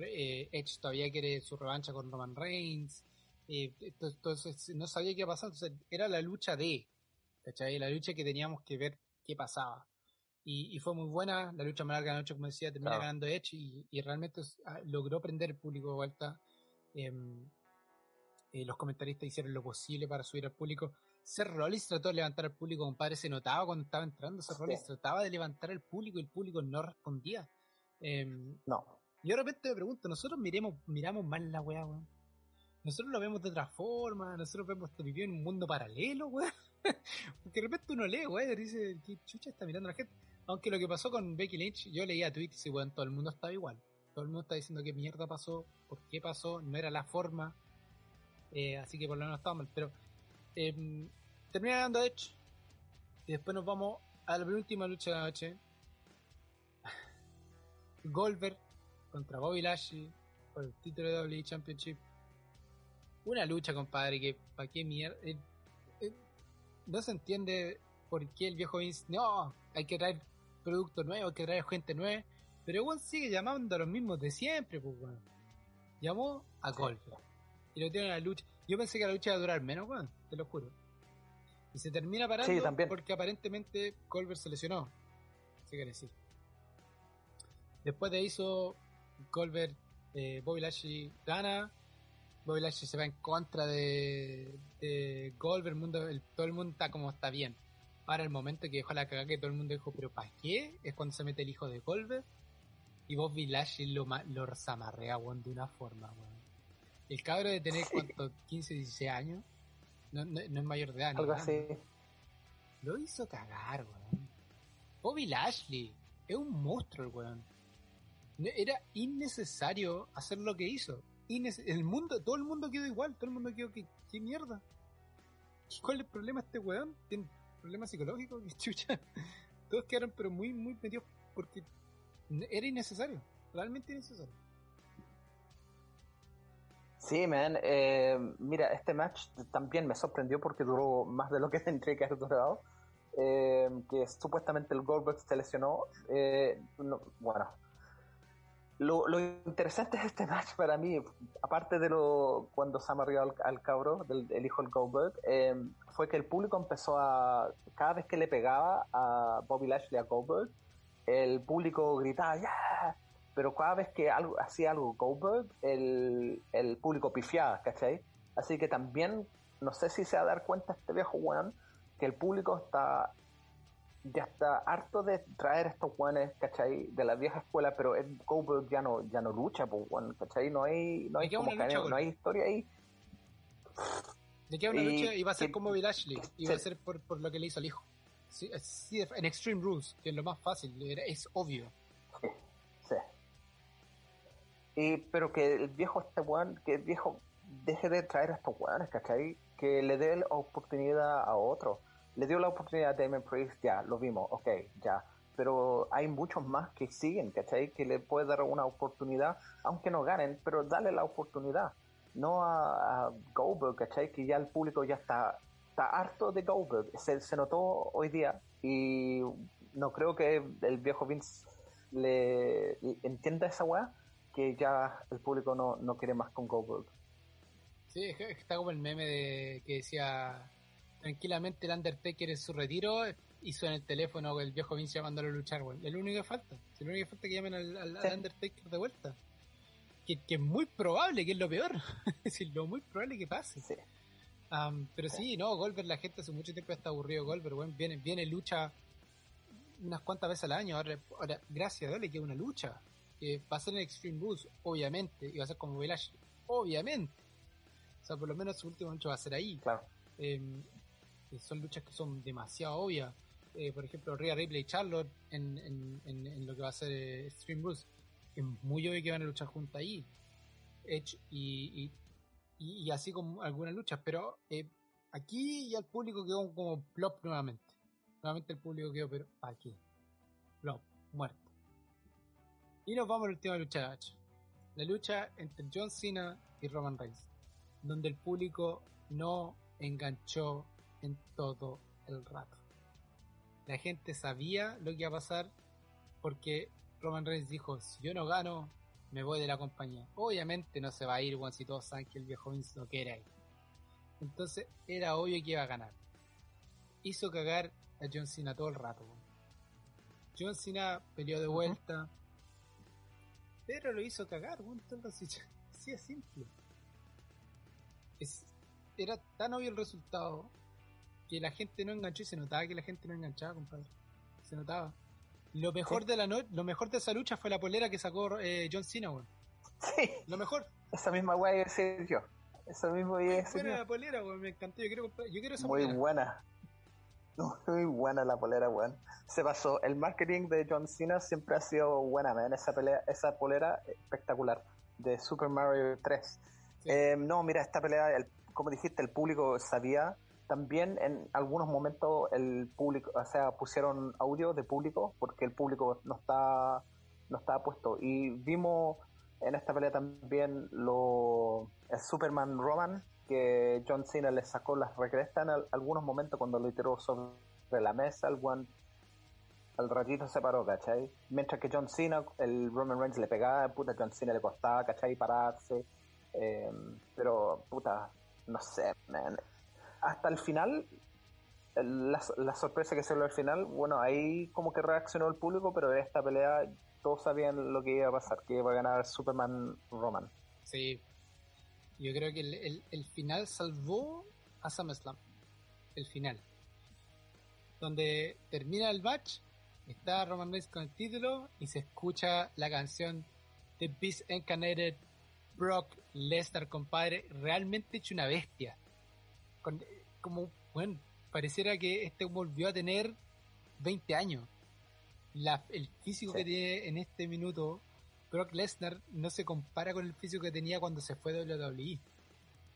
eh, Edge todavía quiere su revancha con Roman Reigns, eh, entonces no sabía qué iba a pasar, entonces era la lucha de, ¿cachai? La lucha que teníamos que ver qué pasaba. Y, fue muy buena, la lucha más larga de la noche, como decía, termina ganando Edge y, realmente ah, logró prender el público de vuelta. Em, eh, los comentaristas hicieron lo posible para subir al público. Ser Rollins trató de levantar al público, compadre, se notaba cuando estaba entrando. Ser Rollins trataba de levantar al público y el público no respondía. Em, no. Y de repente me pregunto, nosotros miremos, miramos mal la weá, weón. Nosotros lo vemos de otra forma, nosotros vemos que vivió en un mundo paralelo, weón. Porque de repente uno lee, weón, y dice, ¿qué chucha está mirando la gente? Aunque lo que pasó con Becky Lynch, yo leía tweets y weón, todo el mundo estaba igual. Todo el mundo está diciendo qué mierda pasó, por qué pasó, no era la forma. Eh, así que por lo menos estaba mal. Pero eh, termina ganando Edge. Y después nos vamos a la penúltima lucha de la noche. Goldberg contra Bobby Lashley por el título de WWE Championship. Una lucha, compadre, que para qué mierda. Eh, eh, no se entiende por qué el viejo Vince. No, hay que traer producto nuevo, hay que traer gente nueva. Pero igual sigue llamando a los mismos de siempre, pues, Llamó a Goldberg. Y lo tiene en la lucha. Yo pensé que la lucha iba a durar menos, weón, te lo juro. Y se termina parando porque aparentemente Colbert se lesionó. Se quiere decir. Después de eso, Colbert, eh, Bobby Lashley gana. Bobby Lashley se va en contra de, de Goldberg. mundo, todo el mundo está como está bien. Para el momento que dejó la cagada que todo el mundo dijo, pero ¿para qué? Es cuando se mete el hijo de Goldberg. Y Bobby Lashley lo, lo zamarrea, de una forma, El cabro de tener, ¿cuánto? 15, 16 años no, no, es mayor de edad. Algo así. Lo hizo cagar, weón. Bobby Lashley. Es un monstruo el weón. Era innecesario hacer lo que hizo. el mundo, todo el mundo quedó igual. Todo el mundo quedó que, ¿qué mierda? ¿Cuál es el problema este weón? ¿Tiene problemas psicológicos? ¿Qué chucha? Todos quedaron pero muy, muy metidos porque era innecesario. Realmente innecesario. Sí, man. Eh, mira, este match también me sorprendió porque duró más de lo que tendría que haber durado. Eh, que supuestamente el Goldberg se lesionó. Eh, bueno, Lo, interesante de este match para mí, aparte de lo cuando se amarrió al, al cabro, del el hijo del Goldberg, eh, fue que el público empezó a, cada vez que le pegaba a Bobby Lashley a Goldberg, el público gritaba, ¡ya! Pero cada vez que algo, hacía algo Goldberg, el, el público pifiaba, ¿cachai? Así que también, no sé si se va a dar cuenta este viejo weón, que el público está ya está harto de traer estos guanes, ¿cachai? De la vieja escuela, pero Ed Goldberg ya no, ya no lucha, pues, ¿cachai? No hay, no hay, como lucha, no hay historia ahí. ¿De qué una y, lucha? Iba a ser como Bill Ashley, iba a ser por, por, lo que le hizo al hijo. Sí, sí, en Extreme Rules, que es lo más fácil, es obvio. Y, pero que el viejo este weón, que el viejo deje de traer a estos weones, ¿cachai? Que le dé la oportunidad a otro le dio la oportunidad a Damon Priest, ya, lo vimos, ok, ya. Pero hay muchos más que siguen, ¿cachai? Que le puede dar una oportunidad, aunque no ganen, pero dale la oportunidad. No a, a Goldberg, ¿cachai? Que ya el público ya está, harto de Goldberg. Se, se notó hoy día y no creo que el viejo Vince le, le entienda esa weá, que ya el público no, no quiere más con Goldberg. Sí, está como el meme de que decía tranquilamente el Undertaker en su retiro hizo en el teléfono el viejo Vince llamándolo a luchar, güey. Es lo único que falta. Es lo único que falta que llamen al, Undertaker de vuelta. Que, es muy probable, que es lo peor. es decir, lo muy probable que pase. pero sí, no, Goldberg, la gente hace mucho tiempo está aburrido Goldberg, bueno, viene, viene lucha unas cuantas veces al año. Ahora, ahora gracias a Dios le queda una lucha. Que va a ser en Extreme Boost, obviamente, y va a ser como Village, obviamente. O sea, por lo menos su último lucha va a ser ahí. Claro. Em, son luchas que son demasiado obvias. Eh, por ejemplo, Rhea Ripley y Charlotte en, en, lo que va a ser eh, Stream Bruce. Es muy obvio que van a luchar juntos ahí. Edge y, y, así como algunas luchas. Pero eh, aquí ya el público quedó como plop nuevamente. Nuevamente el público quedó, pero aquí. Plop, muerto. Y nos vamos a la última lucha de La lucha entre John Cena y Roman Reigns. Donde el público no enganchó en todo el rato. La gente sabía lo que iba a pasar porque Roman Reigns dijo, si yo no gano, me voy de la compañía. Obviamente no se va a ir, Juan, si todos saben que el viejo Vince no quiere ir. Entonces era obvio que iba a ganar. Hizo cagar a John Cena todo el rato. John Cena peleó de vuelta. Pero lo hizo cagar, entonces así es simple. Es, era tan obvio el resultado que la gente no enganchó y se notaba que la gente no enganchaba, compadre. Se notaba. Lo mejor de la noche, lo mejor de esa lucha fue la polera que sacó eh, John Cena, weón. Sí. Lo mejor. Esa misma weá iba a decir yo. Esa misma iba a decir buena la polera, weón, me encantó. Yo quiero, yo quiero esa Muy polera. buena. Muy buena la polera, weón. Se pasó. El marketing de John Cena siempre ha sido buena, man. Esa, pelea, esa polera espectacular. De Super Mario 3. Eh, no, mira, esta pelea, el, como dijiste, el público sabía también en algunos momentos el público, o sea, pusieron audio de público porque el público no está no estaba puesto y vimos en esta pelea también lo el Superman Roman que John Cena le sacó las recrestas en algunos momentos cuando lo tiró sobre la mesa, el one al ratito se paró, ¿cachai? Mientras que John Cena, el Roman Reigns le pegaba, puta, John Cena le costaba, ¿cachai? Pararse. Eh, pero, puta, no sé, man hasta el final, la, la, sorpresa que se dio al final, bueno, ahí como que reaccionó el público, pero de esta pelea todos sabían lo que iba a pasar, que iba a ganar Superman Roman. Sí, yo creo que el, el, final salvó a SummerSlam, el final. Donde termina el match, está Roman Reigns con el título y se escucha la canción The Beast Incarnated Brock Lesnar, compadre, realmente hecho una bestia como, bueno, pareciera que este volvió a tener 20 años. el físico que tiene en este minuto, Brock Lesnar no se compara con el físico que tenía cuando se fue de WWE.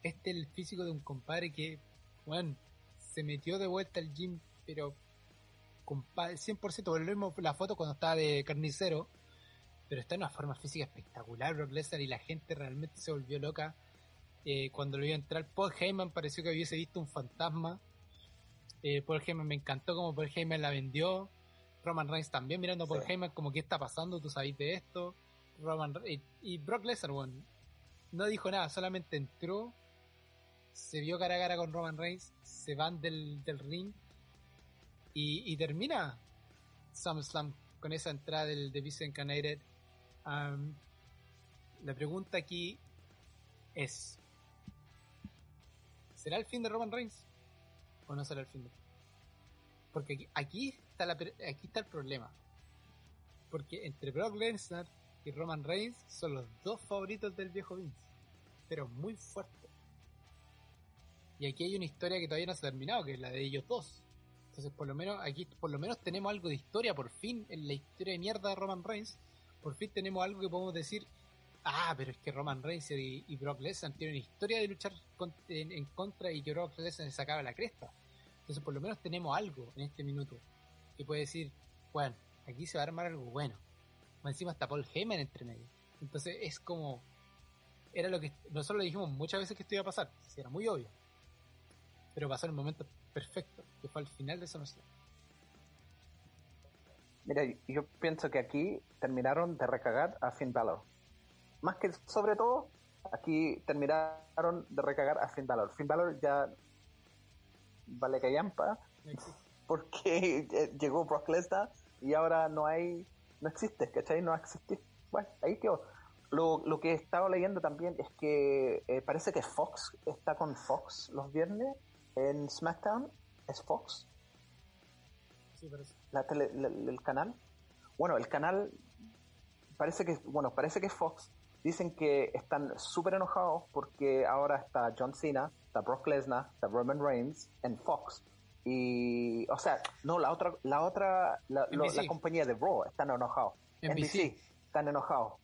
Este es el físico de un compadre que, bueno, se metió de vuelta al gym, pero 100% volvemos la foto cuando estaba de carnicero, pero está en una forma física espectacular Brock Lesnar y la gente realmente se volvió loca eh, cuando lo vio entrar, Paul Heyman pareció que hubiese visto un fantasma. Eh, Paul Heyman me encantó como Paul Heyman la vendió. Roman Reigns también mirando a Paul Heyman como qué está pasando, tú sabes de esto. Roman y, Brock Lesnar, no dijo nada, solamente entró, se vio cara a cara con Roman Reigns, se van del, ring y, termina SummerSlam con esa entrada del de Vice Incarnated. la pregunta aquí es: ¿será el fin de Roman Reigns? ¿O no será el fin de Porque aquí, está, la, aquí está el problema. Porque entre Brock Lesnar y Roman Reigns son los dos favoritos del viejo Vince. Pero muy fuerte. Y aquí hay una historia que todavía no se ha terminado, que es la de ellos dos. Entonces, por lo menos, aquí por lo menos tenemos algo de historia, por fin, en la historia de mierda de Roman Reigns. Por fin tenemos algo que podemos decir, ah, pero es que Roman Reigns y, Brock Lesnar tienen una historia de luchar en, contra y que Brock Lesnar se sacaba la cresta. Entonces, por lo menos tenemos algo en este minuto que puede decir, bueno, aquí se va a armar algo bueno encima está Paul Heyman entre medio. Entonces es como. Era lo que. Nosotros le dijimos muchas veces que esto iba a pasar. era muy obvio. Pero pasó en el momento perfecto, que fue al final de esa noción. Mira, yo pienso que aquí terminaron de recagar a Finn Balor. Más que sobre todo, aquí terminaron de recagar a Finn Balor. Finn Balor ya vale callampa porque llegó Brock Lesnar y ahora no hay no existe, ¿cachai? No existir. Bueno, ahí quedó. Lo, lo que he estado leyendo también es que eh, parece que Fox está con Fox los viernes en SmackDown. ¿Es Fox? Sí, parece. La tele, el canal. Bueno, el canal parece que, bueno, parece que Fox. Dicen que están súper enojados porque ahora está John Cena, está Brock Lesnar, está Roman Reigns en Fox y, o sea, no, la otra, la otra, la, compañía de Raw están enojados. NBC. están enojados.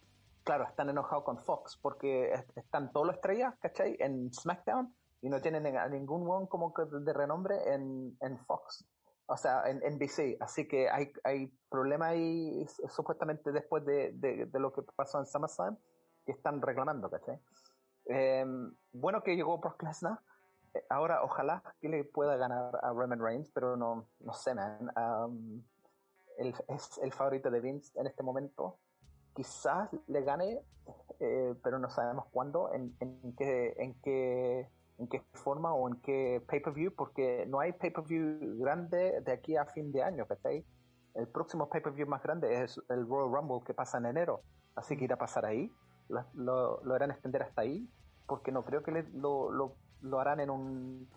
Claro, están enojados con Fox porque están todos los estrellas, ¿cachai? En SmackDown y no tienen a ningún one como de renombre en, en Fox. O sea, en NBC. Así que hay, hay problemas ahí supuestamente después de, de, lo que pasó en SummerSlam que están reclamando, ¿cachai? Em, bueno que llegó Brock Lesnar ahora ojalá que le pueda ganar a Roman Reigns, pero no, no sé, man. Um, es el favorito de Vince en este momento. Quizás le gane, eh, pero no sabemos cuándo, en, en, qué, en, qué, en qué forma o en qué pay-per-view, porque no hay pay-per-view grande de aquí a fin de año, ¿cachai? El próximo pay-per-view más grande es el Royal Rumble que pasa en enero, así que irá a pasar ahí. Lo, lo, harán extender hasta ahí, porque no creo que lo, lo lo harán en un,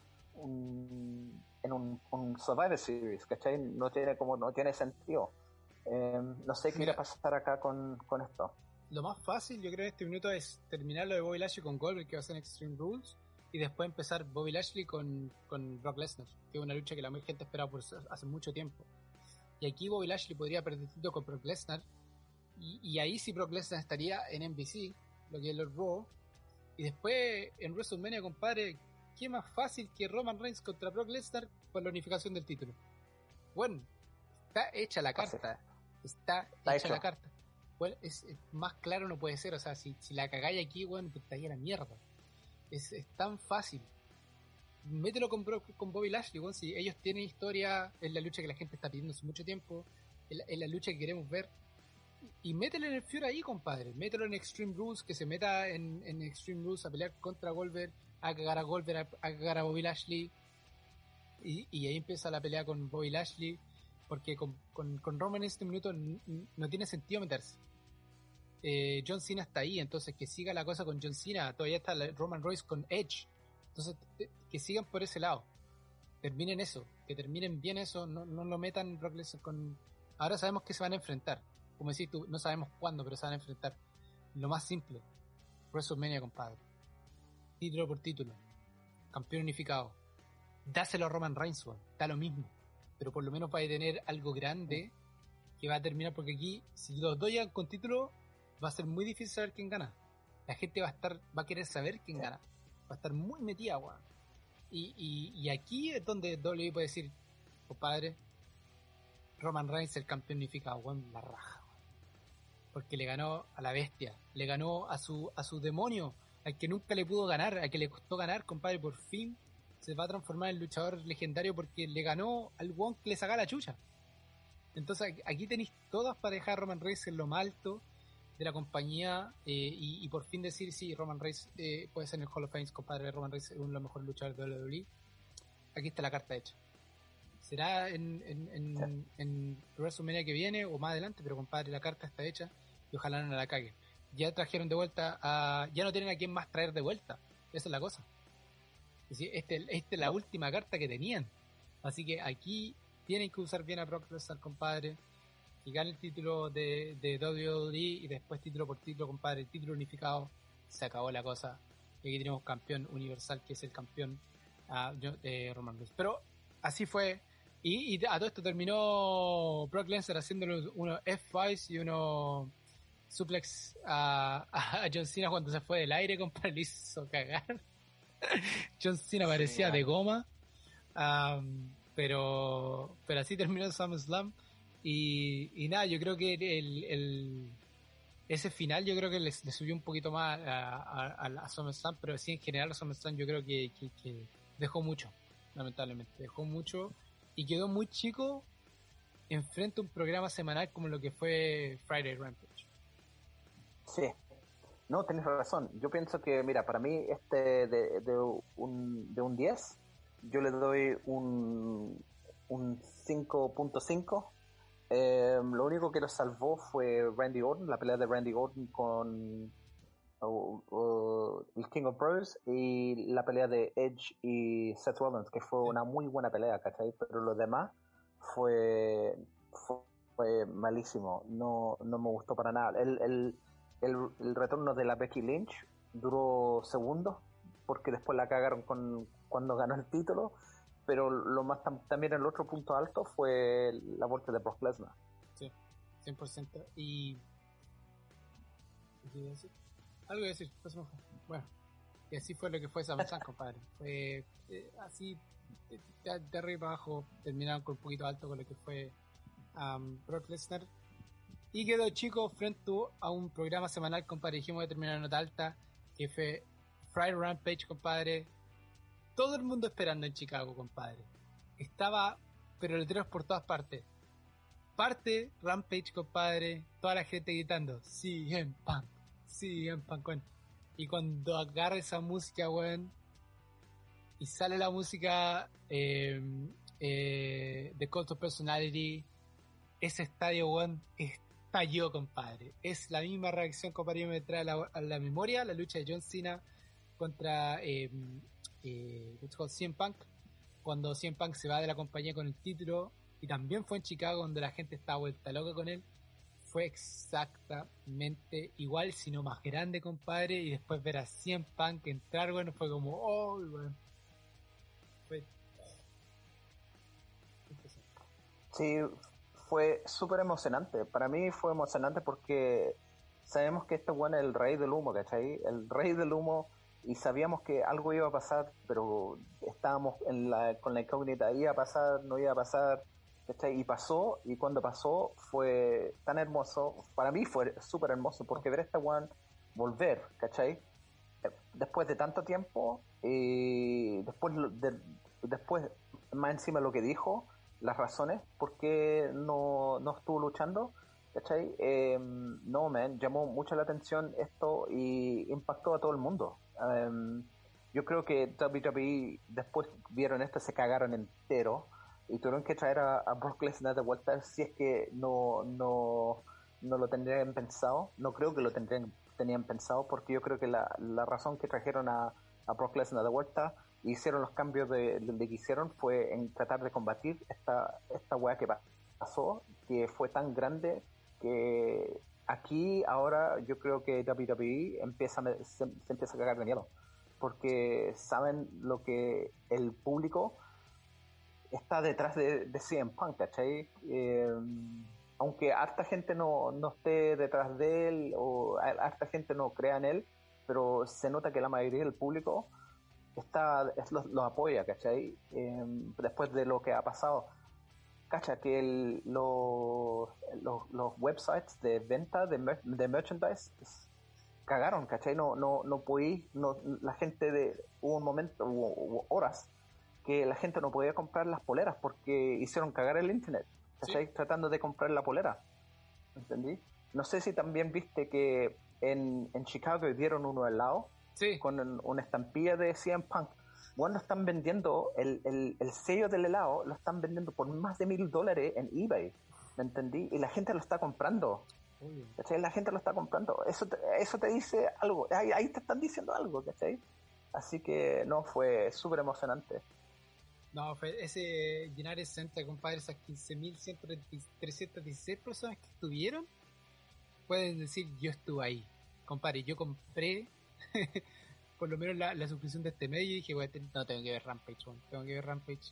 en un, Survivor Series, ¿cachai? No tiene como no tiene sentido. Em, no sé qué irá a pasar acá con, esto. Lo más fácil, yo creo, en este minuto es terminar lo de Bobby Lashley con Goldberg, que va a ser en Extreme Rules, y después empezar Bobby Lashley con, con Brock Lesnar, que es una lucha que la gente esperaba por hace mucho tiempo. Y aquí Bobby Lashley podría perder título con Brock Lesnar, y, ahí sí Brock Lesnar estaría en NBC, lo que es el Raw, y después en WrestleMania, compadre, ¿qué más fácil que Roman Reigns contra Brock Lesnar por la unificación del título? Bueno, está hecha la carta. Está, hecha la carta. Bueno, es, más claro no puede ser. O sea, si, la cagáis aquí, bueno, te estaría la mierda. Es, tan fácil. Mételo con, con Bobby Lashley, bueno, si ellos tienen historia, es la lucha que la gente está pidiendo hace mucho tiempo, es la lucha que queremos ver y mételo en el Fury ahí, compadre. Mételo en Extreme Rules, que se meta en, Extreme Rules a pelear contra Goldberg, a cagar a Goldberg, a, cagar a Bobby Lashley. Y, ahí empieza la pelea con Bobby Lashley, porque con, con, Roman en este minuto no tiene sentido meterse. Eh, John Cena está ahí, entonces que siga la cosa con John Cena. Todavía está Roman Royce con Edge. Entonces, que sigan por ese lado. Terminen eso, que terminen bien eso, no, no lo metan Brock Lesnar con... Ahora sabemos que se van a enfrentar como decís tú, no sabemos cuándo, pero se van a enfrentar. Lo más simple, WrestleMania, compadre. Título por título. Campeón unificado. Dáselo a Roman Reigns, da lo mismo. Pero por lo menos va a tener algo grande que va a terminar, porque aquí, si los dos llegan con título, va a ser muy difícil saber quién gana. La gente va a estar, va a querer saber quién gana. Va a estar muy metida, weón. Y, y, aquí es donde WWE puede decir, compadre, Roman Reigns el campeón unificado, weón, la raja porque le ganó a la bestia, le ganó a su, a su demonio, al que nunca le pudo ganar, al que le costó ganar, compadre, por fin se va a transformar en luchador legendario porque le ganó al Wong que le saca la chucha. Entonces aquí tenéis todas para dejar a Roman Reigns en lo más alto, de la compañía eh, y, por fin decir si Roman Reigns eh, puede ser en el Hall of Fame, compadre. Roman Reigns es uno de los mejores luchadores de WWE. Aquí está la carta hecha. Será en, en, en, WrestleMania que viene o más adelante, pero compadre, la carta está hecha y ojalá no la caguen. Ya trajeron de vuelta a. Ya no tienen a quién más traer de vuelta. Esa es la cosa. Es esta este es la última carta que tenían. Así que aquí tienen que usar bien a Brock Lesnar, compadre y gane el título de, de WWE y después título por título, compadre, título unificado, se acabó la cosa. Y aquí tenemos campeón universal, que es el campeón de Roman Reigns. Pero así fue. Y, a todo esto terminó Brock Lesnar haciéndole uno F5 y uno suplex a, a, John Cena cuando se fue del aire, compadre, le hizo cagar. John Cena parecía de goma. pero, pero así terminó el SummerSlam. Y, nada, yo creo que el, ese final yo creo que le, subió un poquito más a, a, a SummerSlam, pero sí en general a SummerSlam yo creo que, dejó mucho, lamentablemente, dejó mucho y quedó muy chico enfrente a un programa semanal como lo que fue Friday Rampage. Sí, no, tienes razón. Yo pienso que, mira, para mí este de, de, un, de un 10, yo le doy un, un 5.5 Em, lo único que lo salvó fue Randy Orton, la pelea de Randy Orton con el King of Pros y la pelea de Edge y Seth Rollins, que fue una muy buena pelea, ¿cachai? Pero lo demás fue, fue, malísimo, no, no me gustó para nada. El, el, el, retorno de la Becky Lynch duró segundos, porque después la cagaron con, cuando ganó el título pero lo más también el otro punto alto fue la vuelta de Brock Lesnar. Sí, 100%. Y... Algo que decir, pues, bueno, y así fue lo que fue SummerSlam, compadre. Fue eh, así, de, arriba abajo, terminaron con un poquito alto con lo que fue um, Brock Lesnar. Y quedó chico frente a un programa semanal, compadre, dijimos de terminar nota alta, que fue Friday Rampage, compadre, todo el mundo esperando en Chicago, compadre. Estaba, pero letreros por todas partes. Parte Rampage, compadre, toda la gente gritando, en pan, sí, en pan, Y cuando agarra esa música, weón, y sale la música em, eh, de Cult of Personality, ese estadio, weón, estalló, compadre. Es la misma reacción, compadre, me trae a la, memoria la lucha de John Cena contra em, eh, CM Punk, cuando CM Punk se va de la compañía con el título, y también fue en Chicago donde la gente estaba vuelta loca con él, fue exactamente igual, sino más grande, compadre, y después ver a CM Punk entrar, bueno, fue como, oh, Fue... Sí, fue súper emocionante. Para mí fue emocionante porque sabemos que este bueno es el rey del humo, ¿cachai? El rey del humo y sabíamos que algo iba a pasar, pero estábamos en la, con la incógnita, iba a pasar, no iba a pasar, Y pasó, y cuando pasó fue tan hermoso, para mí fue súper hermoso, porque ver a este one volver, ¿cachai? Después de tanto tiempo, y después, de, después más encima lo que dijo, las razones por qué no, no estuvo luchando, ¿cachai? Eh, no, man, llamó mucho la atención esto y impactó a todo el mundo. Em, yo creo que WWE después vieron esto, se cagaron entero y tuvieron que traer a, Brock Lesnar de vuelta si es que no, no, no lo tendrían pensado. No creo que lo tendrían tenían pensado porque yo creo que la, la razón que trajeron a, Brock Lesnar de vuelta hicieron los cambios de, de, que hicieron fue en tratar de combatir esta, esta weá que pasó, que fue tan grande que aquí ahora yo creo que WWE empieza, se, empieza a cagar de miedo, porque saben lo que el público está detrás de, de CM Punk, ¿cachai? Eh, aunque harta gente no, no esté detrás de él o harta gente no crea en él, pero se nota que la mayoría del público está lo, apoya, ¿cachai? Eh, después de lo que ha pasado cacha que los, los, websites de venta de, de merchandise cagaron, ¿cachai? No, no, no podí, no, la gente de, hubo un momento, hubo, horas que la gente no podía comprar las poleras porque hicieron cagar el internet, ¿cachai? Tratando de comprar la polera, ¿entendí? no sé si también viste que en, en Chicago dieron uno helado Sí. con una estampilla de CM Punk. Bueno, están vendiendo el, el, el sello del helado, lo están vendiendo por más de mil dólares en eBay. ¿Me entendí? Y la gente lo está comprando. La gente lo está comprando. Eso te, eso te dice algo. Ahí, ahí te están diciendo algo, ¿cachai? Así que no, fue súper emocionante. No, fue ese llenar ese centro, compadre, esas 15.316 personas que estuvieron, pueden decir yo estuve ahí. Compadre, yo compré por lo menos la, la suscripción de este medio y dije, "Voy a tener- no, tengo que ver Rampage, weón, tengo que ver Rampage.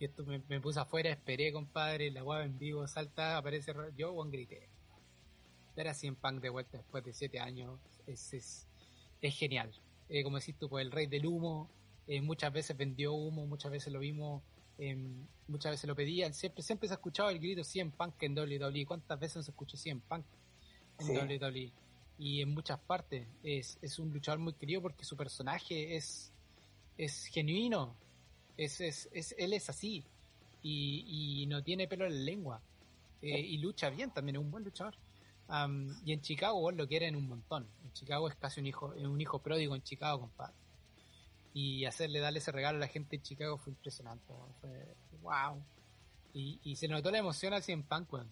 Y esto me, me puse afuera, esperé, compadre, la guava en vivo, salta, aparece, yo, Juan grité. Ver a 100 Punk de vuelta después de 7 años es, es, es genial. Eh, como decís tú, pues el rey del humo, eh, muchas veces vendió humo, muchas veces lo vimos, eh, muchas veces lo pedían, siempre, siempre se ha escuchado el grito 100 Punk en WWE. ¿Cuántas veces no se escuchó 100 Punk en Sí. WWE? Y en muchas partes es, es un luchador muy querido porque su personaje es, es genuino, es, es, es, él es así y, y no tiene pelo en la lengua Eh, y lucha bien también, es un buen luchador. Am, y en Chicago lo quieren un montón. En Chicago es casi un hijo, un hijo pródigo en Chicago, compadre. Y hacerle, darle ese regalo a la gente en Chicago fue impresionante. Fue wow. Y, y se notó la emoción así en Punk, weón.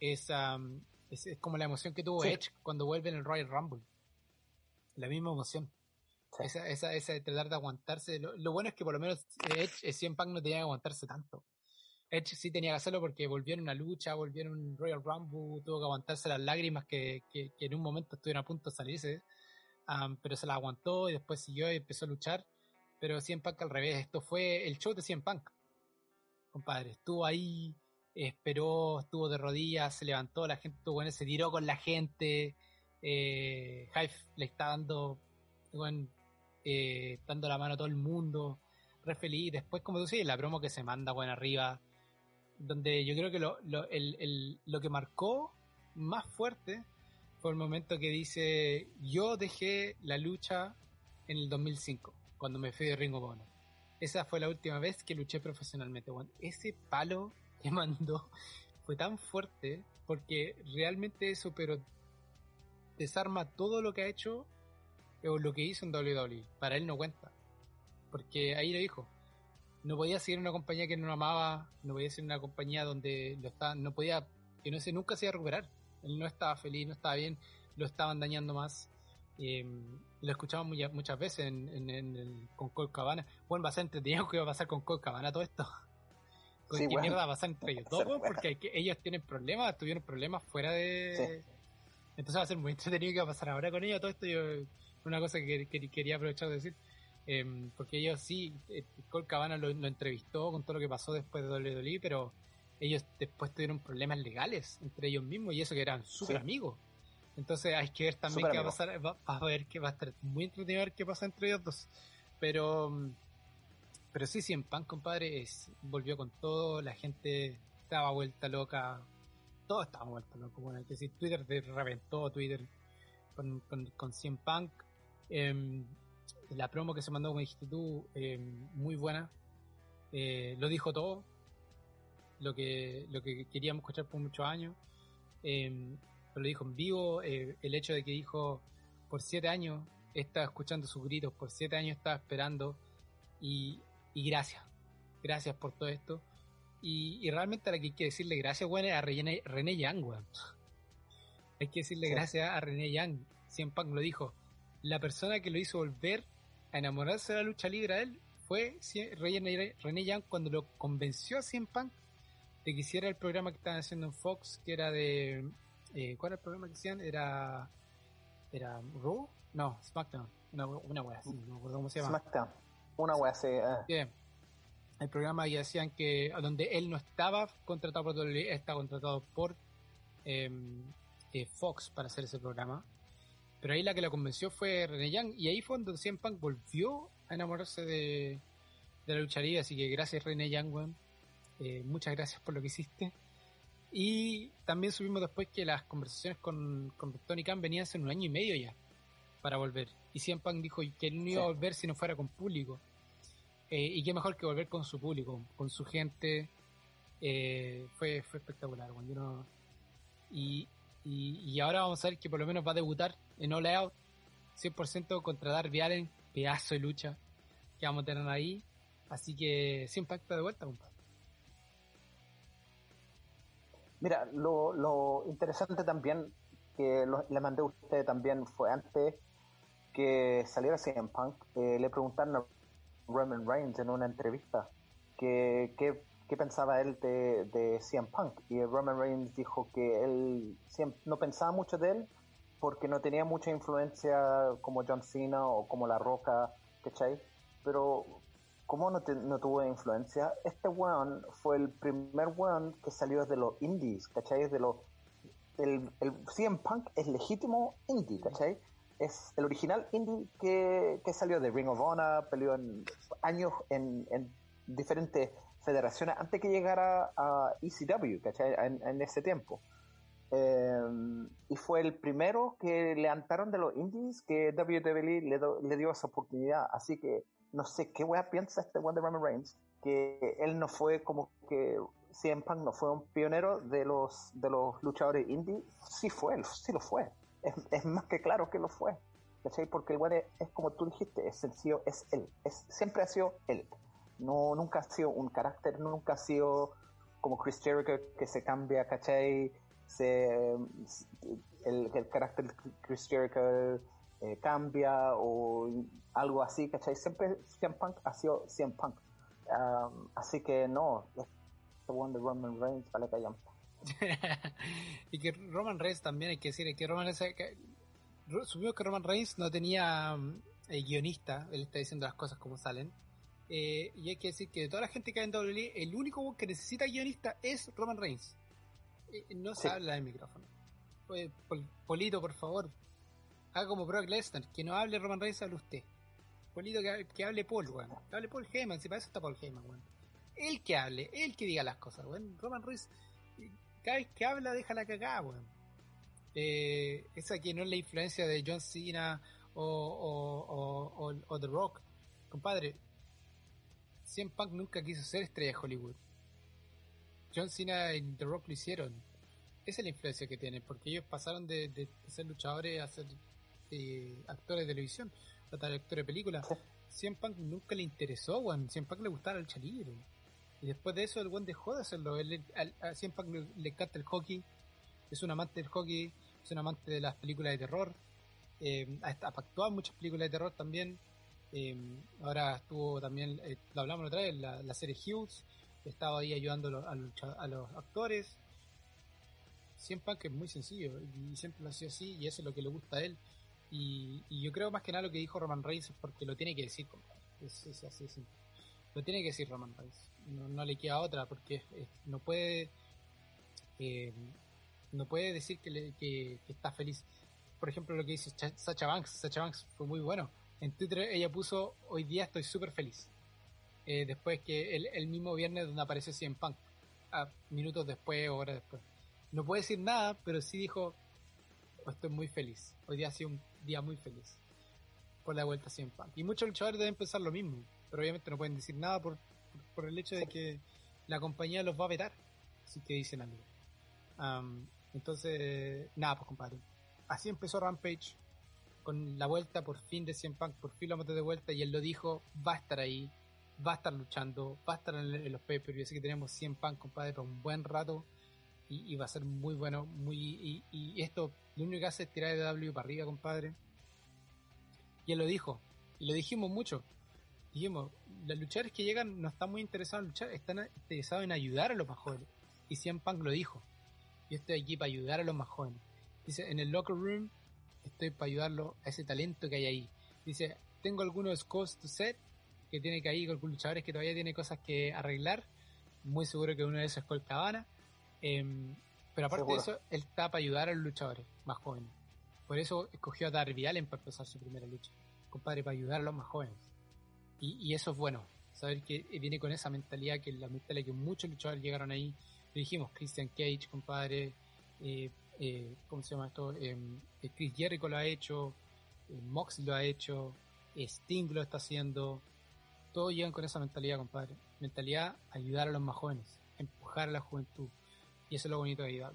Es, am, es, es como la emoción que tuvo Sí. Edge cuando vuelve en el Royal Rumble. La misma emoción. Sí. Esa, esa, esa de tratar de aguantarse. Lo, lo bueno es que por lo menos Edge, eh, CM Punk no tenía que aguantarse tanto. Edge sí tenía que hacerlo porque volvió en una lucha, volvió en un Royal Rumble, tuvo que aguantarse las lágrimas que, que, que en un momento estuvieron a punto de salirse. Pero se las aguantó y después siguió y empezó a luchar. Pero CM Punk al revés, esto fue el show de CM Punk. Compadre, estuvo ahí, esperó, estuvo de rodillas, se levantó, la gente bueno, se tiró con la gente. Eh, le está dando, bueno, eh, dando la mano a todo el mundo, re feliz. Después, como tú dices, la promo que se manda, bueno, arriba, donde yo creo que lo, lo, el, el- lo que marcó más fuerte fue el momento que dice, yo dejé la lucha en el 2005, cuando me fui de Ring of Honor. Esa fue la última vez que luché profesionalmente. weón. Ese palo que mandó fue tan fuerte porque realmente eso, pero desarma todo lo que ha hecho o lo que hizo en WWE. Para él no cuenta. Porque ahí lo dijo. No podía seguir una compañía que no amaba, no podía en una compañía donde lo estaba, no podía, que no se, nunca se iba a recuperar. Él no estaba feliz, no estaba bien, lo estaban dañando más. Eh, lo escuchamos muy- muchas veces en, en- en el- con Colt Cabana. Bueno, va a ser entretenido que va a pasar con Colt Cabana todo esto. ¿Con Sí, qué bueno. mierda va a pasar entre ellos dos? Porque hay que- ellos tienen problemas, tuvieron problemas fuera de... Entonces va a ser muy entretenido qué va a pasar ahora con ellos. Todo esto yo, una cosa que, que quería aprovechar de decir. eh, porque ellos sí, eh, Colt Cabana lo, lo entrevistó con todo lo que pasó después de WWE, pero ellos después tuvieron problemas legales entre ellos mismos y eso que eran súper Sí. amigos. Entonces hay que ver también Súper qué va a pasar. Va, va a ver que va a estar muy entretenido ver qué pasa entre ellos dos. Pero, mm, pero sí, sí, Pan, compadre, es, volvió con todo. La gente estaba vuelta loca. Todo estaba vuelto loco. Bueno, que decir, Twitter reventó Twitter con, con, con 100 Punk. Em, la promo que se mandó, como dijiste tú, em, muy buena. Eh, lo dijo todo. Lo que, lo que queríamos escuchar por muchos años. Em, lo dijo en vivo. eh, el hecho de que dijo por siete años estaba escuchando sus gritos, por siete años estaba esperando. Y, y gracias. Gracias por todo esto. Y, y realmente a la que hay que decirle gracias, bueno, es a René, René Young, weón. Hay que decirle Sí. gracias a René Young. Cien Punk lo dijo. La persona que lo hizo volver a enamorarse de la lucha libre a él fue René, René Young cuando lo convenció a Cien Punk de que hiciera el programa que estaban haciendo en Fox, que era de... eh, ¿Cuál era el programa que hacían? Era... ¿Era Raw? No, SmackDown. Una, una wea así, no me acuerdo cómo se llama. SmackDown. Una wea así. eh. El programa ya decían que donde él no estaba contratado por WWE, está contratado por eh, eh, Fox para hacer ese programa. Pero ahí la que lo convenció fue René Young y ahí fue donde CM volvió a enamorarse de, la lucha libre. Así que gracias René Young, weón. Eh, muchas gracias por lo que hiciste. Y también subimos después que las conversaciones con, con Tony Khan venían hace un año y medio ya para volver. Y CM Punk dijo que él no iba a volver si no fuera con público. Eh, y qué mejor que volver con su público, con su gente. Eh, fue, fue espectacular. Cuando uno, y, Y, ahora vamos a ver que por lo menos va a debutar en All Out 100% contra Darby Allen, pedazo de lucha que vamos a tener ahí. Así que sí impacta de vuelta, compadre. Mira, lo, interesante también que le mandé a usted también fue antes que saliera CM Punk, eh, le preguntaron a Roman Reigns en una entrevista que, qué pensaba él de, de CM Punk. Y Roman Reigns dijo que él no pensaba mucho de él porque no tenía mucha influencia como John Cena o como La Roca, ¿cachai? Pero como no, no tuvo influencia, este weón fue el primer weón que salió de los indies, ¿cachai? De los, el, el CM Punk es legítimo indie, ¿cachai? Es el original indie que, que salió de Ring of Honor, peleó en años en, en diferentes federaciones antes que llegara a ECW, ¿cachai? En, ese tiempo. Em, y fue el primero que levantaron de los indies que WWE le, le dio esa oportunidad. Así que no sé qué wea piensa este Wonder Roman Reigns, que él no fue como que CM Punk no fue un pionero de los de los luchadores indie. Sí fue, sí lo fue. Es, más que claro que lo fue. ¿Cachai? Porque el weón es, como tú dijiste, es sencillo, es él. Es, siempre ha sido él. No, nunca ha sido un carácter, nunca ha sido como Chris Jericho que se cambia, ¿cachai? Se, el, el carácter de Chris Jericho eh, cambia o algo así, ¿cachai? Siempre CM Punk ha sido CM Punk. así que no, este one de Roman Reigns vale callampa. y que Roman Reigns también hay que decir que Roman Reigns que, que Roman Reigns no tenía eh, guionista, él está diciendo las cosas como salen eh, y hay que decir que de toda la gente que hay en WWE, el único que necesita guionista es Roman Reigns. Eh, no se habla del micrófono. Polito, por favor, haga como Brock Lesnar, que no hable Roman Reigns, hable usted. Polito, que, hable Paul, weón. Que hable Paul Heyman, si para eso está Paul Heyman, weón. Él que hable, él que diga las cosas, weón. Roman Reigns, cada vez que habla, deja la cagada, weón. Eh, esa que no es la influencia de John Cena o, o, o, o The Rock. Compadre, CM Punk nunca quiso ser estrella de Hollywood. John Cena y The Rock lo hicieron. Esa es la influencia que tienen, porque ellos pasaron de, ser luchadores a ser eh, actores de televisión, a ser actores de películas. CM Punk nunca le interesó, weón. CM Punk le gustaba el chalibre. Y después de eso, el buen dejó de hacerlo. a CM Punk le, encanta el hockey, es un amante del hockey, es un amante de las películas de terror. Eh, ha, actuado en muchas películas de terror también. Em, ahora estuvo también, eh, lo hablamos otra vez, la, la serie Hughes, estaba ahí ayudando a los, a los actores. Siempre que es muy sencillo y siempre lo ha sido así y eso es lo que le gusta a él. Y, yo creo más que nada lo que dijo Roman Reigns es porque lo tiene que decir, Es, así simple. Lo tiene que decir Roman Reigns. No, le queda otra porque no puede eh, no puede decir que, que, está feliz. Por ejemplo, lo que dice Sacha Banks. Sacha Banks fue muy bueno en Twitter ella puso, hoy día estoy súper feliz. Eh, después que el, mismo viernes donde aparece CM Punk, a minutos después horas después. No puede decir nada, pero sí dijo, estoy muy feliz. Hoy día ha sido un día muy feliz por la vuelta a CM Punk. Y muchos luchadores deben pensar lo mismo, pero obviamente no pueden decir nada por, por, el hecho de que la compañía los va a vetar, así que dicen algo. entonces, nada, pues compadre. Así empezó Rampage con la vuelta por fin de Cien Punk, por fin lo de vuelta y él lo dijo, va a estar ahí, va a estar luchando, va a estar en, los papers, así que tenemos 100 Punk, compadre, por un buen rato y, va a ser muy bueno, muy y, esto lo único que hace es tirar de W para arriba, compadre. Y él lo dijo, y lo dijimos mucho. Dijimos, los luchadores que llegan no están muy interesados en luchar, están interesados en ayudar a los más jóvenes. Y Cien Punk lo dijo. Yo estoy aquí para ayudar a los más jóvenes. Dice, en el locker room estoy para ayudarlo a ese talento que hay ahí. Dice, tengo algunos scores to set que tiene que ahí con luchadores que todavía tiene cosas que arreglar. Muy seguro que uno de esos es Colt Cabana. Em, pero aparte de eso, él está para ayudar a los luchadores más jóvenes. Por eso escogió a Darby Allen para empezar su primera lucha. Compadre, para ayudar a los más jóvenes. Y, eso es bueno. Saber que viene con esa mentalidad, que la mentalidad que muchos luchadores llegaron ahí. Le dijimos, Christian Cage, compadre. Eh, eh, ¿cómo se llama esto? Em, eh, Chris Jericho lo ha hecho, eh, Mox lo ha hecho, Sting lo está haciendo. Todos llegan con esa mentalidad, compadre. Mentalidad, ayudar a los más jóvenes, empujar a la juventud. Y eso es lo bonito de IW.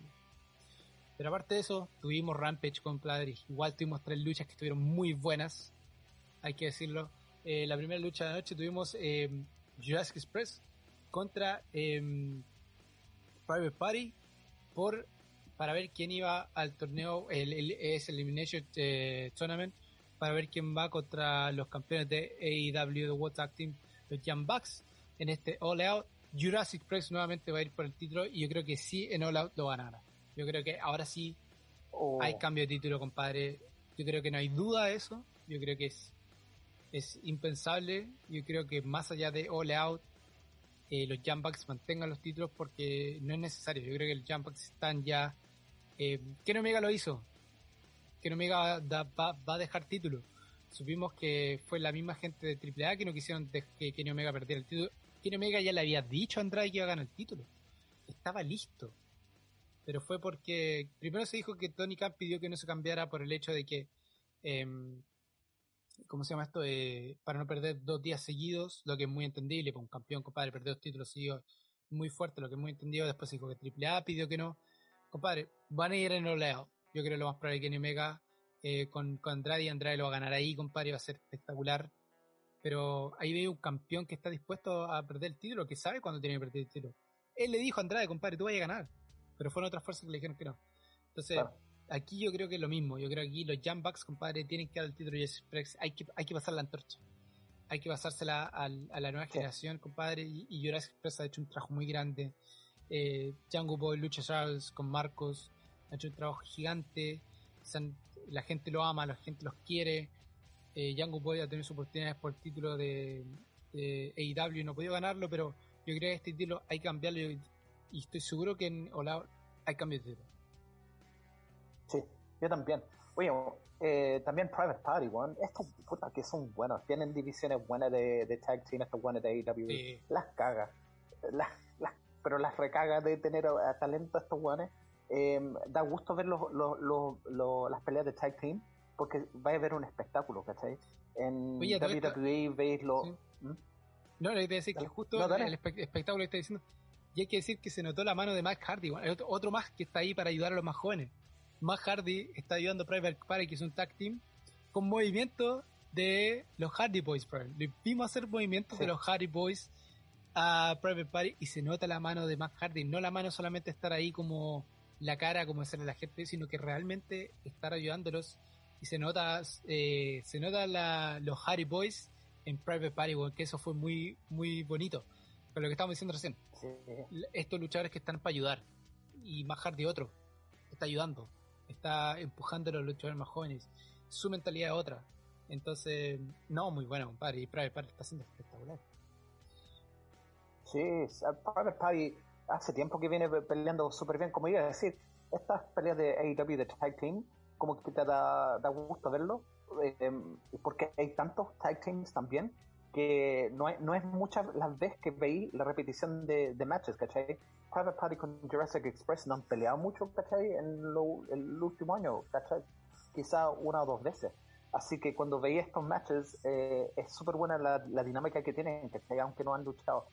Pero aparte de eso, tuvimos Rampage con Pladri. Igual tuvimos tres luchas que estuvieron muy buenas, hay que decirlo. Eh, la primera lucha de la noche tuvimos eh, Jurassic Express contra eh, Private Party por para ver quién iba al torneo, el, el, es Elimination eh, Tournament, para ver quién va contra los campeones de AEW, de World Tag Team, los Young Bucks, en este All Out. Jurassic Express nuevamente va a ir por el título y yo creo que sí en All Out lo van a ganar. Yo creo que ahora sí Oh, hay cambio de título, compadre. Yo creo que no hay duda de eso. Yo creo que es, es impensable. Yo creo que más allá de All Out, eh, los Young Bucks mantengan los títulos porque no es necesario. Yo creo que los Young Bucks están ya. Eh, Ken Omega lo hizo. Ken Omega va, a dejar título. Supimos que fue la misma gente de AAA que no quisieron que Kenny Omega perdiera el título. Kenny Omega ya le había dicho a Andrade que iba a ganar el título. Estaba listo. Pero fue porque primero se dijo que Tony Khan pidió que no se cambiara por el hecho de que, em, ¿cómo se llama esto? Eh, para no perder dos días seguidos, lo que es muy entendible, para un campeón, compadre, perder dos títulos seguidos, muy fuerte, lo que es muy entendido. Después dijo que AAA pidió que no. Compadre, van a ir en oleo. Yo creo lo más probable que Kenny Omega eh, con, con Andrade y Andrade lo va a ganar ahí, compadre, va a ser espectacular. Pero ahí veo un campeón que está dispuesto a perder el título, que sabe cuándo tiene que perder el título. Él le dijo a Andrade, compadre, tú vas a ganar. Pero fueron otras fuerzas que le dijeron que no. Entonces. Aquí yo creo que es lo mismo. Yo creo que aquí los Bucks, compadre, tienen que dar el título de Jesse Express. Hay que, hay que pasar la antorcha. Hay que pasársela a la nueva Sí. generación, compadre. Y, y Jurassic Express ha hecho un trabajo muy grande. Eh, Django Boy, Lucha Charles con Marcos, ha hecho un trabajo gigante. Han- la gente lo ama, la gente los quiere. Eh, Django Boy ha tenido sus oportunidades por el título de, de AEW y no ha podido ganarlo, pero yo creo que este título hay que cambiarlo y, y estoy seguro que en Ola hay cambio de título. Sí, yo también. Oye, eh, también Private Party, weón. Estos putas que son buenos. Tienen divisiones buenas de, de tag team, estos buenos de AEW. Sí. Las caga. Las, las, pero las recaga de tener a, a talento a estos weones. Eh, da gusto ver los, los, los, las peleas de tag team porque va a haber un espectáculo, ¿cachai? En Oye, WWE veis lo... Sí. ¿Mm? No, le iba a decir que justo No, el espe- espectáculo que está diciendo. Y hay que decir que se notó la mano de Matt Hardy. bueno, hay otro, otro más que está ahí para ayudar a los más jóvenes. Matt Hardy está ayudando a Private Party, que es un tag team, con movimientos de los Hardy Boys. bro. Le vimos hacer movimientos Sí. de los Hardy Boys a Private Party y se nota la mano de Matt Hardy. No la mano solamente estar ahí como la cara, como hacerle a la gente, sino que realmente estar ayudándolos. Y se nota, eh, se nota la, los Hardy Boys en Private Party, que eso fue muy, muy bonito. Pero lo que estábamos diciendo recién, Sí. estos luchadores que están para ayudar, y más Hardy otro, está ayudando, está empujando a los luchadores más jóvenes, su mentalidad es otra. Entonces, no, muy bueno, compadre, y Private Party está siendo espectacular. Sí, Private Party hace tiempo que viene pe- peleando súper bien. Como iba a decir, estas peleas de AEW de Tag Team, como que te da, da gusto verlo, eh, porque hay tantos Tag Teams también que no, hay- no es muchas las veces que veí la repetición de, de matches, ¿cachai? Private Party con Jurassic Express no han peleado mucho, ¿cachai? En lo- el último año, ¿cachai? Quizá una o dos veces. Así que cuando veía estos matches, eh, es súper buena la, la dinámica que tienen, ¿cachai? Aunque no han luchado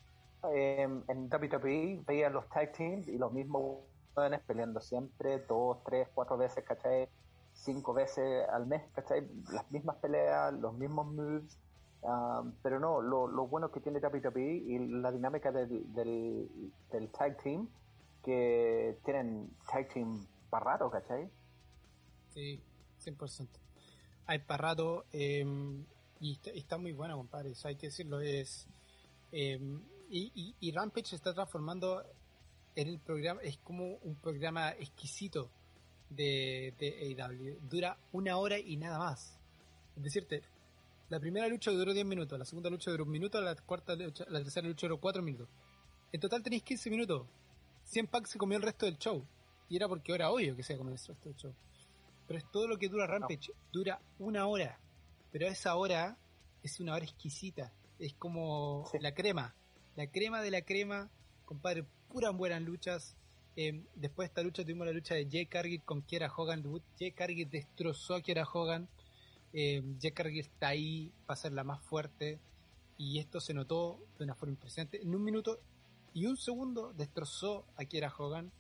eh, en WWE veía los tag teams y los mismos jóvenes peleando siempre, dos, tres, cuatro veces, ¿cachai? Cinco veces al mes, ¿cachai? Las mismas peleas, los mismos moves. Um, pero no, lo, lo bueno que tiene WWE y la dinámica del, del, tag team, que tienen tag team para rato, ¿cachai? Sí, 100%. Hay para rato eh, y está, muy bueno, compadre. Eso hay que decirlo. Es eh, y, Rampage se está transformando en el programa. Es como un programa exquisito de, de. Dura una hora y nada más. Es decirte, la primera lucha duró 10 minutos, la segunda lucha duró un minuto, la cuarta lucha, la tercera lucha duró 4 minutos. En total tenéis 15 minutos. 100 Pack se comió el resto del show. Y era porque era obvio que se comió el resto del show. Pero es todo lo que dura Rampage. Dura una hora. Pero esa hora es una hora exquisita. Es como Sí. la crema. La crema de la crema. Compadre, puras buenas luchas. Eh, después de esta lucha tuvimos la lucha de Jay Cargill con Kiera Hogan. Jay Cargill destrozó a Kiera Hogan. Eh, Jay Cargill está ahí para ser la más fuerte. Y esto se notó de una forma impresionante. En un minuto y un segundo destrozó a Kiera Hogan.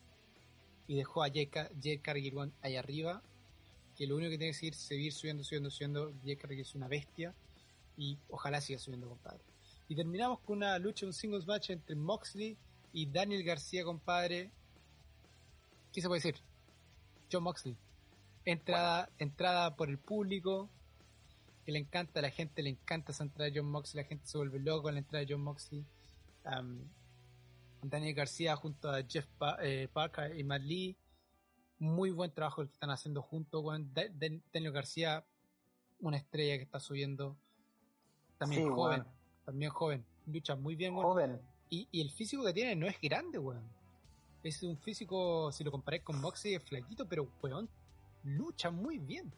y dejó a Jade Cargill ahí arriba, que lo único que tiene que seguir, seguir subiendo, subiendo, subiendo. Jade Cargill es una bestia y ojalá siga subiendo, compadre. Y terminamos con una lucha, un singles match entre Moxley y Daniel García, compadre. ¿Qué se puede decir? John Moxley. Entrada, entrada por el público, que le encanta, a la gente le encanta esa entrada de John Moxley, la gente se vuelve loco con la entrada de John Moxley. Daniel García junto a Jeff eh, Parker y Matt Lee. Muy buen trabajo el que están haciendo juntos. con Daniel García, una estrella que está subiendo. También joven. También joven. Lucha muy bien, Joven. Y, el físico que tiene no es grande, weón. Es un físico, si lo comparáis con Moxley, es flaquito, pero weón, lucha muy bien.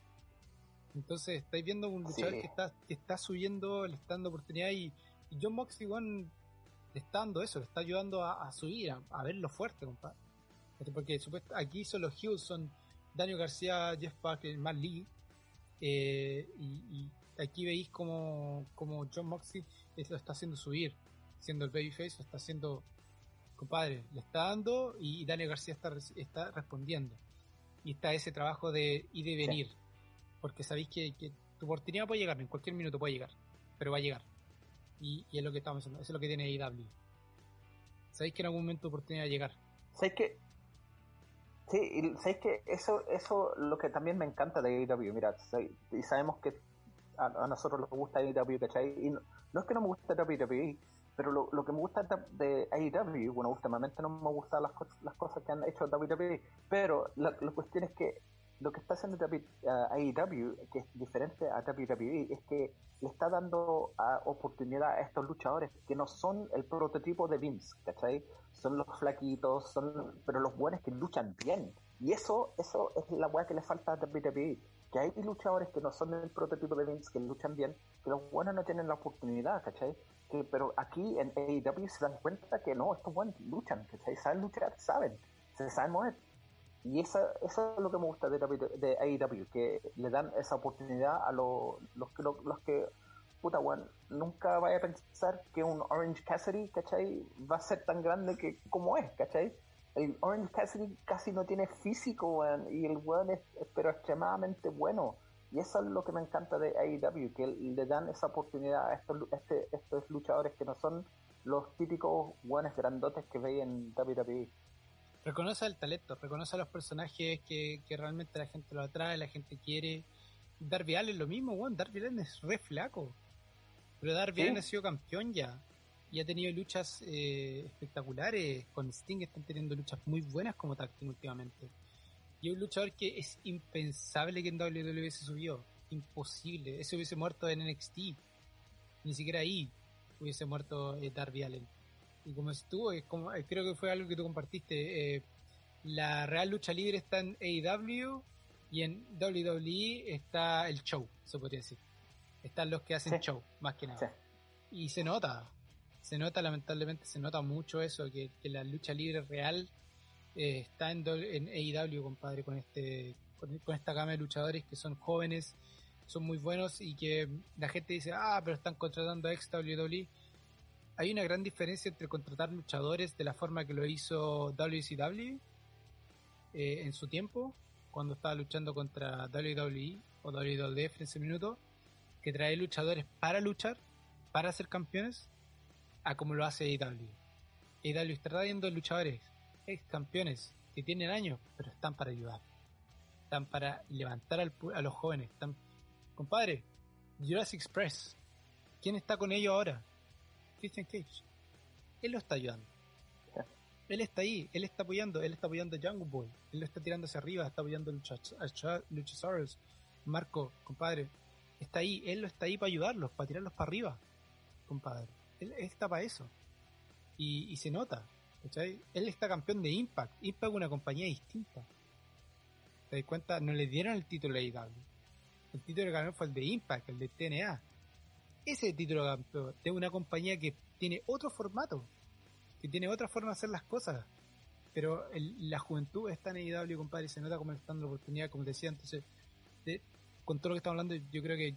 Entonces estáis viendo un luchador que está, que está subiendo, le está dando oportunidad y, John Moxley, le está dando eso, le está ayudando a, subir, a, verlo fuerte, compadre. Porque aquí son los Hughes, son Daniel García, Jeff Parker, Matt Lee. Eh, y, aquí veis como, como John Moxley lo está haciendo subir, siendo el babyface, lo está haciendo, compadre, le está dando y Daniel García está, está respondiendo. Y está ese trabajo de ir y venir, porque sabéis que, tu oportunidad puede llegar, en cualquier minuto puede llegar, pero va a llegar. Y, es lo que estamos haciendo, eso es lo que tiene AEW. Sabéis que en algún momento tu oportunidad va a llegar. Sabéis que Sí, y sabéis que eso, eso lo que también me encanta de AEW, mira, y sabemos que a, nosotros nos gusta AEW, ¿cachai? Y no, es que no me guste WWE, pero lo, lo que me gusta de AEW, bueno, últimamente no me gustan las, las cosas que han hecho WWE, pero la, la cuestión es que lo que está haciendo AEW, que es diferente a WWE, es que le está dando oportunidad a estos luchadores que no son el prototipo de Vince, ¿cachai? Son los flaquitos, son pero los buenos que luchan bien. Y eso eso es la weá que le falta a WWE que hay luchadores que no son el prototipo de Vince, que luchan bien, que los buenos no tienen la oportunidad, ¿cachai? Que, pero aquí en AEW se dan cuenta que no, estos buenos luchan, ¿cachai? Saben luchar, saben, se saben mover. Y eso, eso es lo que me gusta de, AEW, que le dan esa oportunidad a los, los, los, los que, puta, bueno, nunca vaya a pensar que un Orange Cassidy, ¿cachai? Va a ser tan grande que como es, ¿cachai? el Orange Cassidy casi no tiene físico, y el weón es, pero extremadamente bueno. Y eso es lo que me encanta de AEW, que le dan esa oportunidad a estos, este, estos luchadores que no son los típicos buenos grandotes que veis en WWE. Reconoce el talento, reconoce a los personajes que, realmente la gente lo atrae, la gente quiere. Darby Allin es lo mismo, weón. Darby Allin es re flaco. Pero Darby Allin ha sido campeón ya y ha tenido luchas eh, espectaculares. Con Sting están teniendo luchas muy buenas como tag últimamente. Y un luchador que es impensable que en WWE se subió. Imposible. Ese hubiese muerto en NXT. Ni siquiera ahí hubiese muerto eh, Darby Allen. Y como estuvo, es como, eh, creo que fue algo que tú compartiste. la Real Lucha Libre está en AEW y en WWE está el show, se podría decir. Están los que hacen show, más que nada. Y se nota, se nota, lamentablemente, se nota mucho eso, que, la lucha libre real eh, está en, en AEW, compadre, con este con, esta gama de luchadores que son jóvenes, son muy buenos y que la gente dice, ah, pero están contratando a ex WWE. Hay una gran diferencia entre contratar luchadores de la forma que lo hizo WCW eh, en su tiempo, cuando estaba luchando contra WWE o WWF en ese minuto, que trae luchadores para luchar, para ser campeones, a como lo hace AEW. AEW está trayendo luchadores, ex campeones, que tienen años, pero están para ayudar. Están para levantar a los jóvenes. Compadre, Jurassic Express, ¿quién está con ellos ahora? Christian Cage. Él lo está ayudando. Él está ahí, él está apoyando, él está apoyando a Jungle Boy, él lo está tirando hacia arriba, está apoyando a Luchasaurus. Marco, compadre, está ahí, él lo está ahí para ayudarlos, para tirarlos para arriba, compadre. Él está para eso. Y, se nota. Él está campeón de Impact. Impact es una compañía distinta. ¿Te das cuenta? No le dieron el título a AEW. El título que ganó fue el de Impact, el de TNA. Ese título campeón de una compañía que tiene otro formato, que tiene otra forma de hacer las cosas. Pero la juventud está en AEW, compadre, y se nota como están la oportunidad, como decía. Entonces, con todo lo que estamos hablando, yo creo que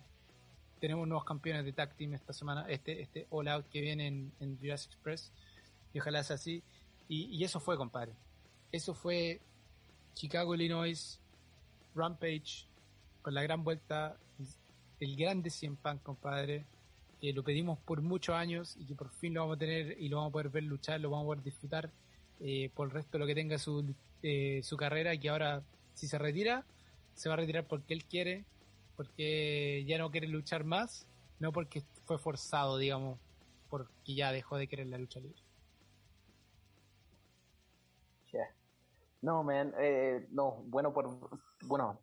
tenemos nuevos campeones de tag team esta semana, este, este All Out que viene en, Jurassic Express, y ojalá sea así. Y, eso fue, compadre. Eso fue Chicago, Illinois, Rampage, con la gran vuelta, el grande 100 Punk, compadre, que lo pedimos por muchos años y que por fin lo vamos a tener y lo vamos a poder ver luchar, lo vamos a poder disfrutar eh, por el resto de lo que tenga su, eh, su carrera que ahora, si se retira, se va a retirar porque él quiere, porque ya no quiere luchar más, no porque fue forzado, digamos, porque ya dejó de querer la lucha libre. No, man, eh, no, bueno, por, bueno,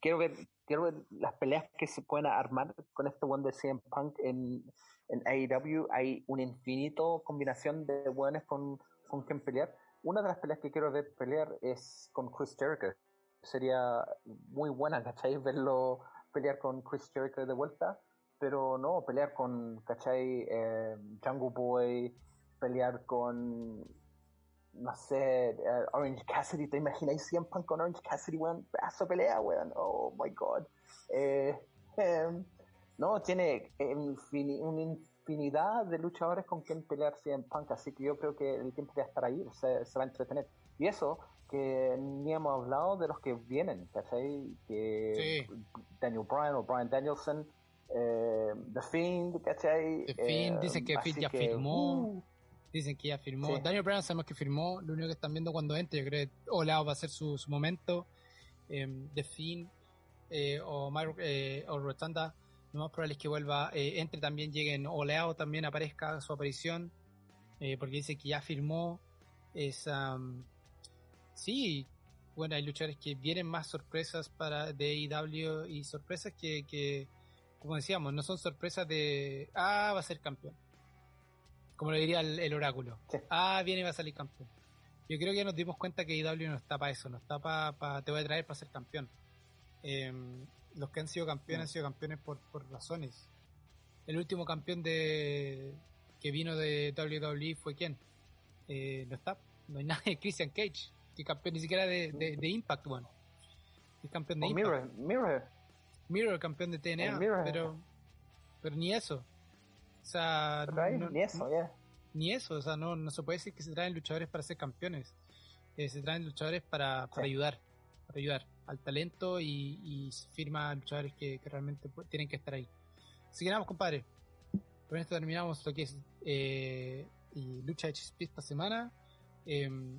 quiero ver, quiero ver las peleas que se pueden armar con este one de CM Punk en, en AEW. Hay un infinito combinación de buenos con, con quien pelear. Una de las peleas que quiero ver pelear es con Chris Jericho. Sería muy buena, ¿cachai? Verlo pelear con Chris Jericho de vuelta, pero no, pelear con, ¿cachai? Eh, Jungle Boy, pelear con no sé, eh, Orange Cassidy, ¿te imagináis 100 Punk con Orange Cassidy, weón? Pedazo pelea, weón, oh my god. Eh, em, no, tiene una infinidad de luchadores con quien pelear 100 Punk, así que yo creo que el tiempo de estar ahí, se, se va a entretener. Y eso, que ni hemos hablado de los que vienen, ¿cachai? Que Daniel Bryan o Brian Danielson, eh, The Fiend, ¿cachai? The Fiend, dice que Fiend ya firmó. Uh, Dicen que ya firmó. Daniel Bryan sabemos que firmó. Lo único que están viendo cuando entre, yo creo que Olao va a ser su, su momento. Eh, The Fiend eh, o, eh, o Rotanda, lo más probable es que vuelva. Eh, entre también lleguen Oleao, también aparezca su aparición. Eh, porque dice que ya firmó. Es, sí, bueno, hay luchadores que vienen más sorpresas para de IW y sorpresas que, que, como decíamos, no son sorpresas de, ah, va a ser campeón como lo diría el, oráculo. Ah, viene y va a salir campeón. Yo creo que ya nos dimos cuenta que IW no está para eso, no está para, te voy a traer para ser campeón. Em, los que han sido campeones han sido campeones por, por razones. El último campeón de que vino de WWE fue quién? Eh, no está, no hay nadie, Christian Cage, que campeón ni siquiera de, de, Impact One. Es campeón de Impact. Mirror, Mirror. Mirror, campeón de TNA, pero, pero ni eso. O sea, ni eso, ya. Ni eso, o sea, no, no se puede decir que se traen luchadores para ser campeones. Eh, se traen luchadores para, para ayudar, para ayudar al talento y, y se firma luchadores que, realmente tienen que estar ahí. Así que nada, compadre. Con esto terminamos lo que es eh, y lucha de HSP esta semana. Em,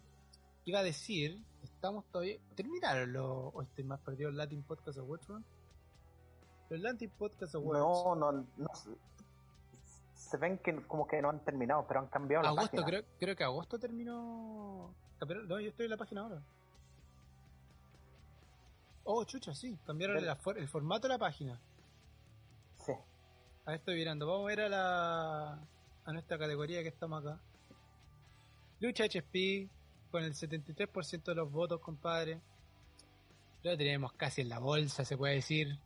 iba a decir, estamos todavía. ¿Terminaron los, o este más perdido el Latin Podcast Awards, Los Latin Podcast Awards. No, no, no, se ven que como que no han terminado, pero han cambiado la página. Creo, creo que agosto terminó. No, yo estoy en la página ahora. Oh, chucha, sí. Cambiaron el, formato de la página. Sí. Ahí estoy mirando. Vamos a ver a la a nuestra categoría que estamos acá. Lucha HSP con el 73% de los votos, compadre. Lo tenemos casi en la bolsa, se puede decir.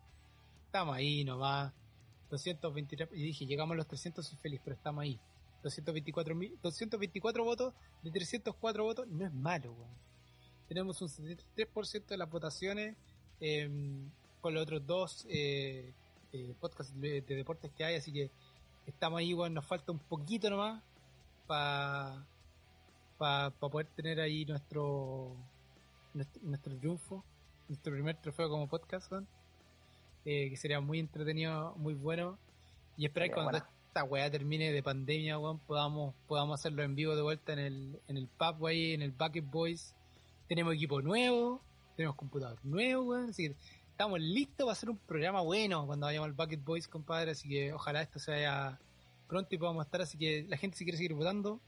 Estamos ahí nomás. 223, y dije, llegamos a los 300, soy feliz, pero estamos ahí. 224, 224 votos de 304 votos no es malo, Tenemos un 73% de las votaciones em, con los otros dos eh, eh, podcasts de, deportes que hay, así que estamos ahí, nos falta un poquito nomás para para poder tener ahí nuestro, nuestro, triunfo, nuestro primer trofeo como podcast, eh, que sería muy entretenido, muy bueno. Y esperar que cuando esta weá termine de pandemia, podamos, podamos hacerlo en vivo de vuelta en el, en el pub, en el Bucket Boys. Tenemos equipo nuevo, tenemos computador nuevo, así que estamos listos para hacer un programa bueno cuando vayamos al Bucket Boys, compadre, así que ojalá esto se vaya pronto y podamos estar, así que la gente si quiere seguir votando,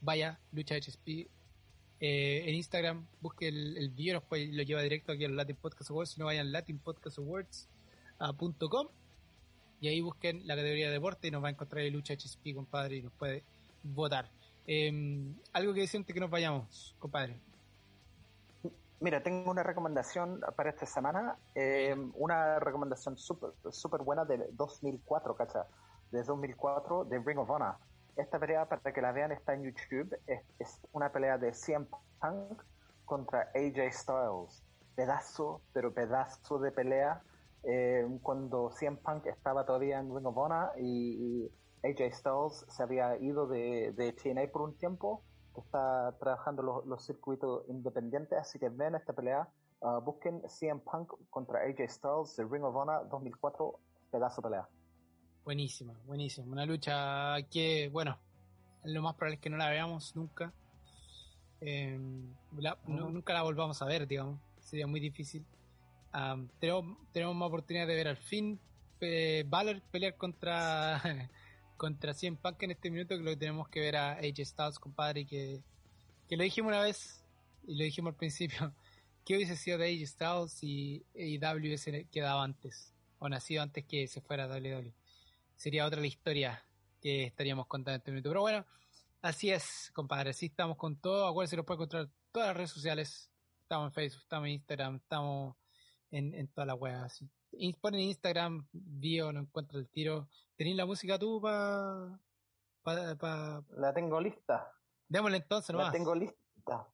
vaya, lucha HSP, eh, en Instagram busque el, el video, lo lleva directo aquí al Latin Podcast Awards, si no vayan latinpodcastawards.com y ahí busquen la categoría de deporte y nos va a encontrar el lucha HSP, compadre, y nos puede votar. Em, algo que decir antes que nos vayamos, compadre. Mira, tengo una recomendación para esta semana, em, una recomendación súper super buena de 2004, ¿cacha? De 2004 de Ring of Honor esta pelea, para que la vean, está en YouTube. Es, una pelea de CM Punk contra AJ Styles. Pedazo, pero pedazo de pelea. Eh, cuando CM Punk estaba todavía en Ring of Honor y, AJ Styles se había ido de, de TNA por un tiempo, está trabajando los, los circuitos independientes, así que ven esta pelea. Uh, busquen CM Punk contra AJ Styles de Ring of Honor 2004, pedazo de pelea. Buenísima, buenísima. Una lucha que, bueno, lo más probable es que no la veamos nunca. Eh, la, no, nunca la volvamos a ver, digamos. Sería muy difícil. Um, tenemos, tenemos más oportunidad de ver al fin eh, Valor pelear contra contra CM Punk en este minuto que lo que tenemos que ver a AJ Styles, compadre, que, que lo dijimos una vez y lo dijimos al principio. ¿Qué hubiese sido de AJ Styles si AEW hubiese quedado antes? O nacido antes que se fuera a WWE. Sería otra la historia que estaríamos contando en este minuto. Pero bueno, así es, compadre. Así estamos con todo. Acuérdense, lo puede encontrar en todas las redes sociales. Estamos en Facebook, estamos en Instagram, estamos en, en toda la web. Así. Ponen Instagram, bio, no encuentro el tiro. ¿Tenéis la música tú para.? Pa, pa... La tengo lista. Démosle entonces nomás. La tengo lista.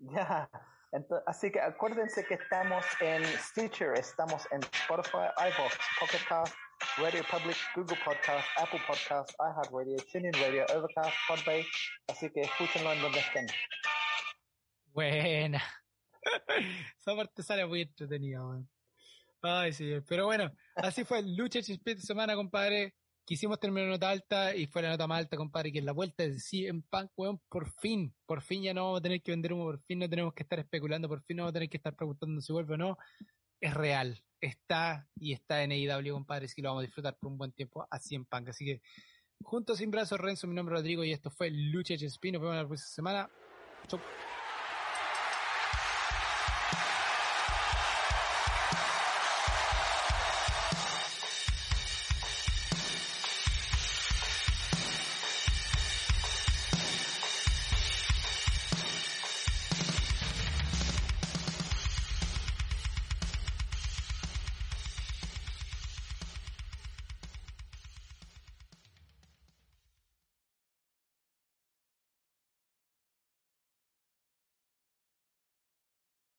Ya. Entonces, así que acuérdense que estamos en Stitcher, estamos en Spotify, iVoox, Pocket Cast, Radio Public, Google Podcast, Apple Podcast, iHeartRadio, TuneIn Radio, Overcast, Podbay. Así que escúchenlo en donde estén. Buena. Esa parte sale muy entretenida, man. Ay, sí, pero bueno, así fue el lucha de semana, compadre. Quisimos terminar nota alta y fue la nota más alta, compadre, que es la vuelta de en Punk, weón, por fin, por fin ya no vamos a tener que vender humo, por fin no tenemos que estar especulando, por fin no vamos a tener que estar preguntando si vuelve o no. Es real, está y está en AEW, compadre, así que lo vamos a disfrutar por un buen tiempo a en Punk. Así que, juntos sin brazos, Renzo, mi nombre es Rodrigo y esto fue Lucha HSP. Nos vemos la próxima semana.